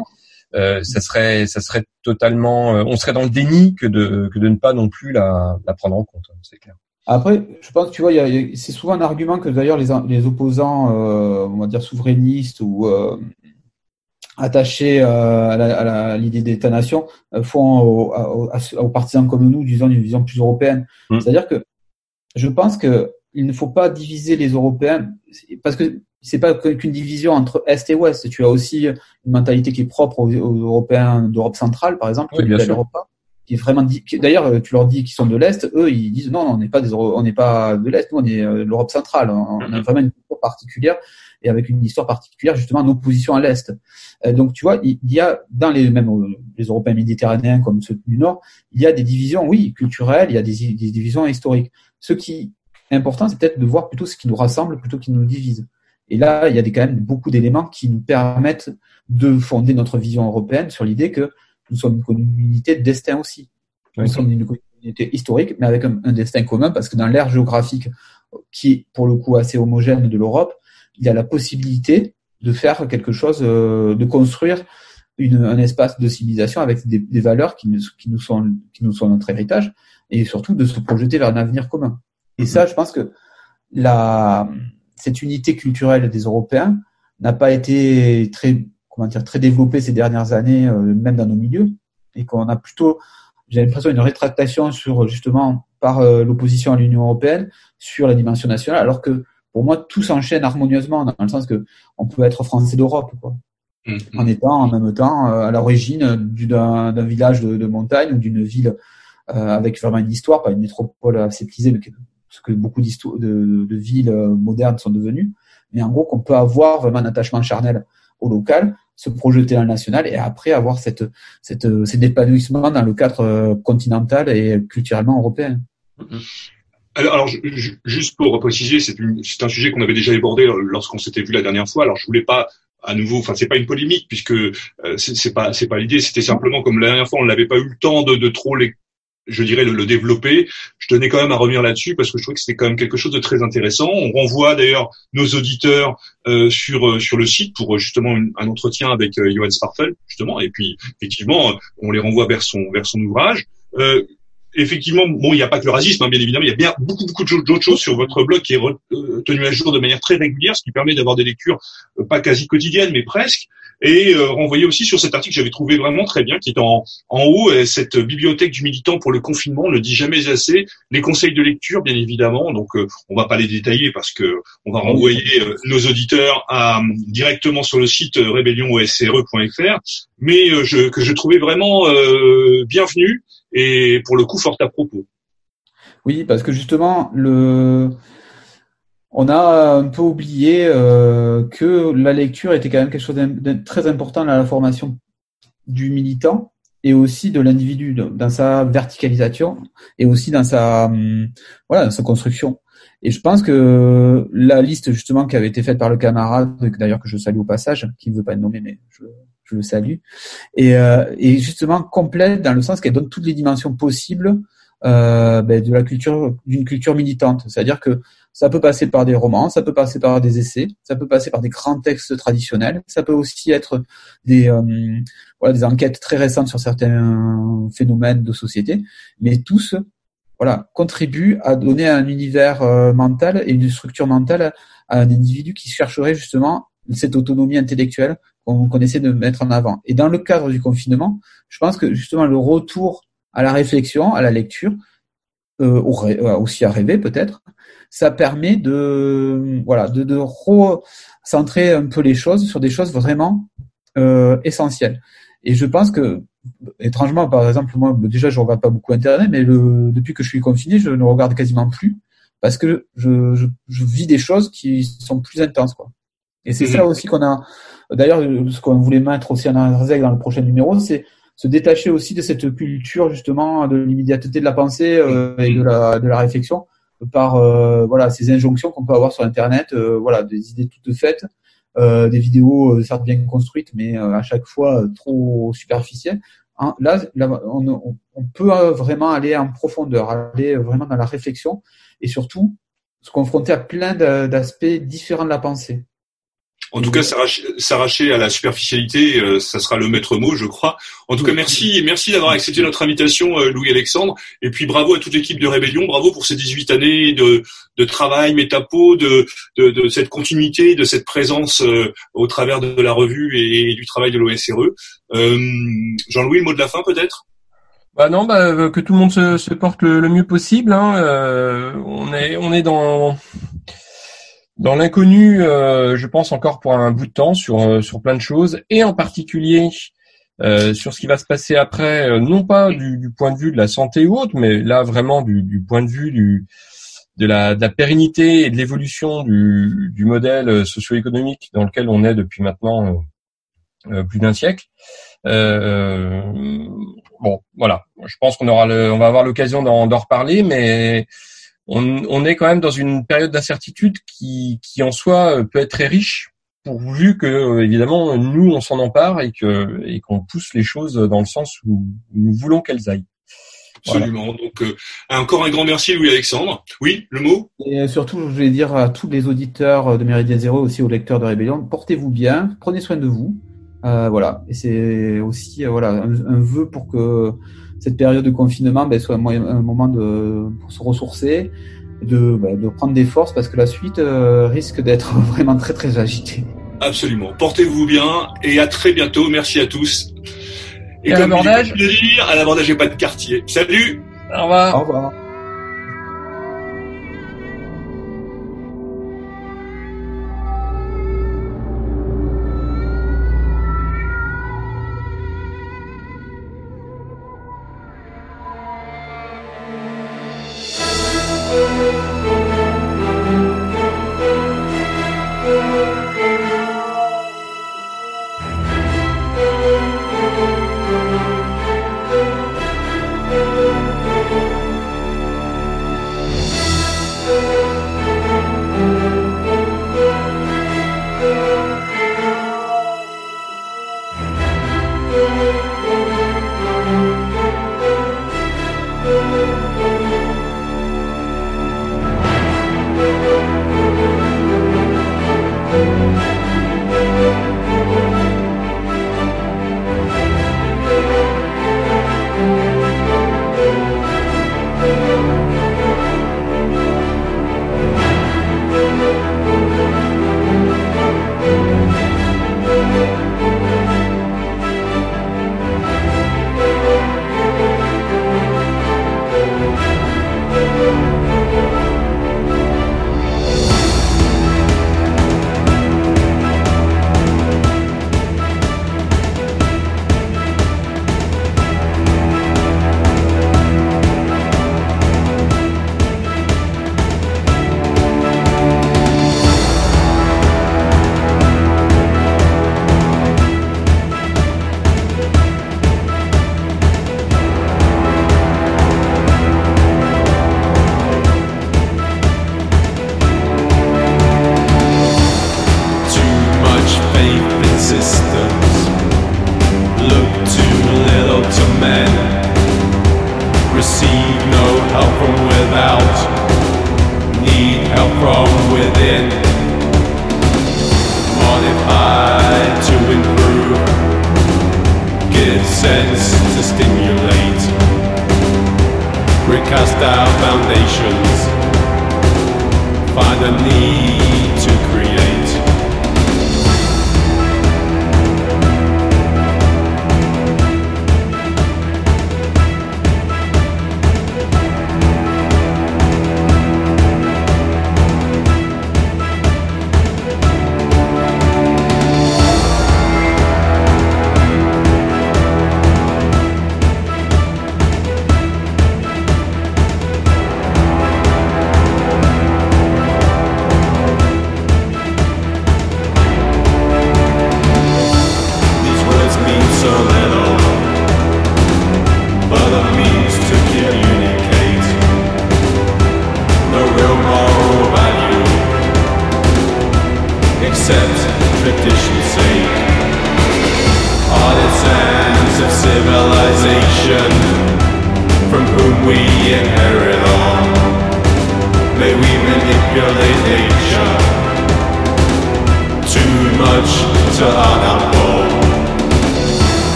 euh, ça serait, ça serait totalement, euh, on serait dans le déni que de, que de ne pas non plus la, la prendre en compte. C'est clair. Après, je pense, tu vois, c'est souvent un argument que d'ailleurs les, les opposants, euh, on va dire souverainistes ou attachés euh, à l'idée d'État-nation euh, font aux, partisans comme nous, disons, une vision plus européenne. Mm. C'est-à-dire que je pense que il ne faut pas diviser les Européens parce que c'est pas qu'une division entre Est et Ouest. Tu as aussi une mentalité qui est propre aux, Européens d'Europe centrale, par exemple, oui, qui, qui est vraiment D'ailleurs, tu leur dis qu'ils sont de l'Est, eux, ils disent non, on n'est pas des, on n'est pas de l'Est, nous, on est euh, de l'Europe centrale. On, a mm-hmm. vraiment une particulière et avec une histoire particulière justement en opposition à l'Est. Euh, donc tu vois, il y a dans les même euh, les Européens méditerranéens comme ceux du Nord, il y a des divisions, oui, culturelles, il y a des, des divisions historiques. Ce qui est important, c'est peut-être de voir plutôt ce qui nous rassemble plutôt qui nous divise. Et là, il y a des, quand même beaucoup d'éléments qui nous permettent de fonder notre vision européenne sur l'idée que nous sommes une communauté de destin aussi. Nous sommes une communauté historique, mais avec un, un destin commun, parce que dans l'ère géographique, qui est pour le coup assez homogène de l'Europe, il y a la possibilité de faire quelque chose, euh, de construire une, un espace de civilisation avec des, valeurs qui qui, nous sont, qui nous sont notre héritage et surtout de se projeter vers un avenir commun. Et ça, je pense que la, cette unité culturelle des Européens n'a pas été très, comment dire, très développée ces dernières années, euh, même dans nos milieux, et qu'on a plutôt, j'ai l'impression, une rétractation sur justement par euh, l'opposition à l'Union européenne sur la dimension nationale, alors que pour moi, tout s'enchaîne harmonieusement dans le sens que on peut être français d'Europe, quoi. Mm, mm. En étant en même temps euh, à l'origine d'un village de, de, montagne ou d'une ville euh, avec vraiment une histoire, pas une métropole aseptisée, mais ce que beaucoup de, de, villes modernes sont devenues. Mais en gros, qu'on peut avoir vraiment un attachement charnel au local, se projeter dans le national et après avoir cette, cette, cet épanouissement dans le cadre continental et culturellement européen. Alors, alors juste pour préciser, c'est un sujet qu'on avait déjà abordé lorsqu'on s'était vu la dernière fois. Alors, je voulais pas à nouveau, enfin c'est pas une polémique puisque euh, c'est pas c'est pas l'idée. C'était simplement comme la dernière fois, on n'avait pas eu le temps de, de trop les, je dirais le, développer. Je tenais quand même à revenir là-dessus parce que je trouvais que c'était quand même quelque chose de très intéressant. On renvoie d'ailleurs nos auditeurs euh, sur euh, sur le site pour justement un entretien avec Johan Sparfel justement. Et puis effectivement, on les renvoie vers son vers son ouvrage. Effectivement, bon, il n'y a pas que le racisme, hein, bien évidemment, il y a bien beaucoup, beaucoup d'autres choses sur votre blog qui est euh, tenu à jour de manière très régulière, ce qui permet d'avoir des lectures euh, pas quasi quotidiennes, mais presque. Et euh, renvoyer aussi sur cet article que j'avais trouvé vraiment très bien, qui est en, en haut, cette bibliothèque du militant pour le confinement, on ne dit jamais assez, les conseils de lecture, bien évidemment. Donc, on va pas les détailler parce que on va renvoyer nos auditeurs à, directement sur le site rébellionOSRE.fr, mais je, que je trouvais vraiment bienvenu et pour le coup fort à propos. Oui, parce que justement, le... on a un peu oublié euh, que la lecture était quand même quelque chose de très important dans la formation du militant et aussi de l'individu dans sa verticalisation et aussi dans sa hum, voilà dans sa construction. Et je pense que la liste justement qui avait été faite par le camarade, d'ailleurs que je salue au passage, qui ne veut pas être nommé, mais je, je le salue, et, euh, et justement complète dans le sens qu'elle donne toutes les dimensions possibles euh, ben, de la culture d'une culture militante. C'est-à-dire que ça peut passer par des romans, ça peut passer par des essais, ça peut passer par des grands textes traditionnels, ça peut aussi être des euh, voilà des enquêtes très récentes sur certains phénomènes de société, mais tous voilà contribuent à donner un univers euh, mental et une structure mentale à un individu qui chercherait justement cette autonomie intellectuelle qu'on essaie de mettre en avant. Et dans le cadre du confinement, je pense que justement le retour à la réflexion, à la lecture, euh, euh aussi à rêver peut-être, ça permet de voilà de, de recentrer un peu les choses sur des choses vraiment euh, essentielles. Et je pense que étrangement, par exemple, moi déjà je regarde pas beaucoup Internet, mais le, depuis que je suis confiné, je ne regarde quasiment plus parce que je, je, je vis des choses qui sont plus intenses quoi. Et c'est ça aussi qu'on a. D'ailleurs, ce qu'on voulait mettre aussi en arrêt dans le prochain numéro, c'est se détacher aussi de cette culture justement de l'immédiateté de la pensée euh, et de la, de la réflexion par euh, voilà ces injonctions qu'on peut avoir sur Internet, euh, voilà des idées toutes faites, des vidéos certes bien construites, mais à chaque fois trop superficielles. Hein, là, là on, on, peut vraiment aller en profondeur, aller vraiment dans la réflexion et surtout se confronter à plein d'aspects différents de la pensée. En tout cas, s'arracher à la superficialité, euh, ça sera le maître mot, je crois. En tout cas, merci, merci d'avoir accepté notre invitation, euh, Louis-Alexandre. Et puis, bravo à toute l'équipe de Rébellion. Bravo pour ces 18 années de, de travail métapo, de, de, de, cette continuité, de cette présence euh, au travers de la revue et, du travail de l'OSRE. Jean-Louis, le mot de la fin, peut-être? Bah non, bah, que tout le monde se, se porte le, mieux possible. Hein. on est, on est dans dans l'inconnu, euh, je pense encore pour un bout de temps sur euh, sur plein de choses, et en particulier euh, sur ce qui va se passer après, non pas du, point de vue de la santé ou autre, mais là vraiment du, point de vue du de la, de la pérennité et de l'évolution du, du modèle socio-économique dans lequel on est depuis maintenant plus d'un siècle. bon, voilà. Je pense qu'on aura, le, on va avoir l'occasion d'en reparler, mais on, est quand même dans une période d'incertitude qui, qui en soi euh, peut être très riche, pourvu que euh, évidemment nous on s'en empare et que et qu'on pousse les choses dans le sens où nous voulons qu'elles aillent. Absolument. Donc euh, encore un grand merci Louis Alexandre. Oui, le mot? Et surtout, je vais dire à tous les auditeurs de Méridien Zéro, aussi aux lecteurs de Rébellion, portez-vous bien, prenez soin de vous. voilà. Et c'est aussi voilà un, un, vœu pour que cette période de confinement ben, soit un, moment de, pour se ressourcer, de, ben, de prendre des forces parce que la suite euh, risque d'être vraiment très très agitée. Absolument. Portez-vous bien et à très bientôt. Merci à tous. Et, à l'abordage À l'abordage, j'ai pas de quartier. Salut Au revoir. Au revoir.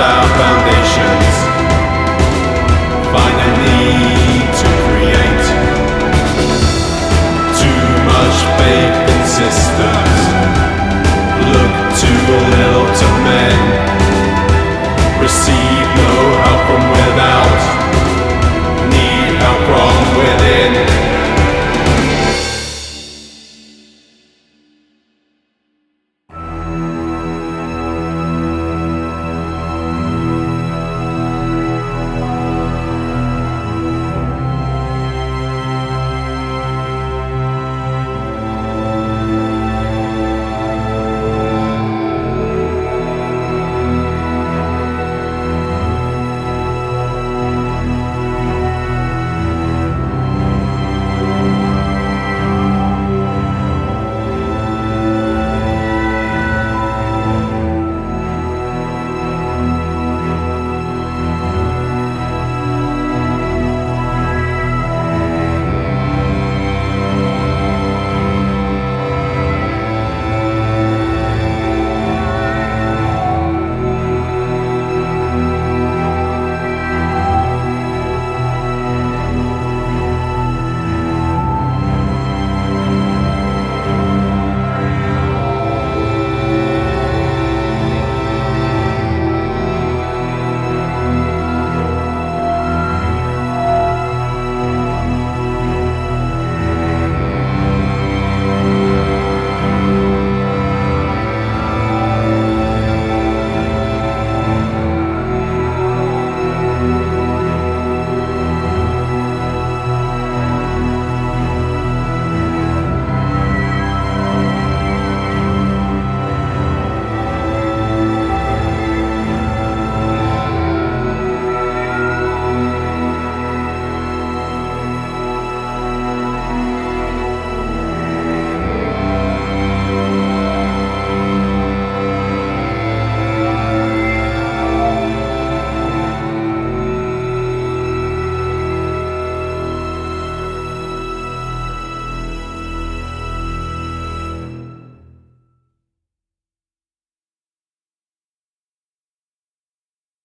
our foundations. Find a need to create. Too much faith in systems. Look too little to men. Receive no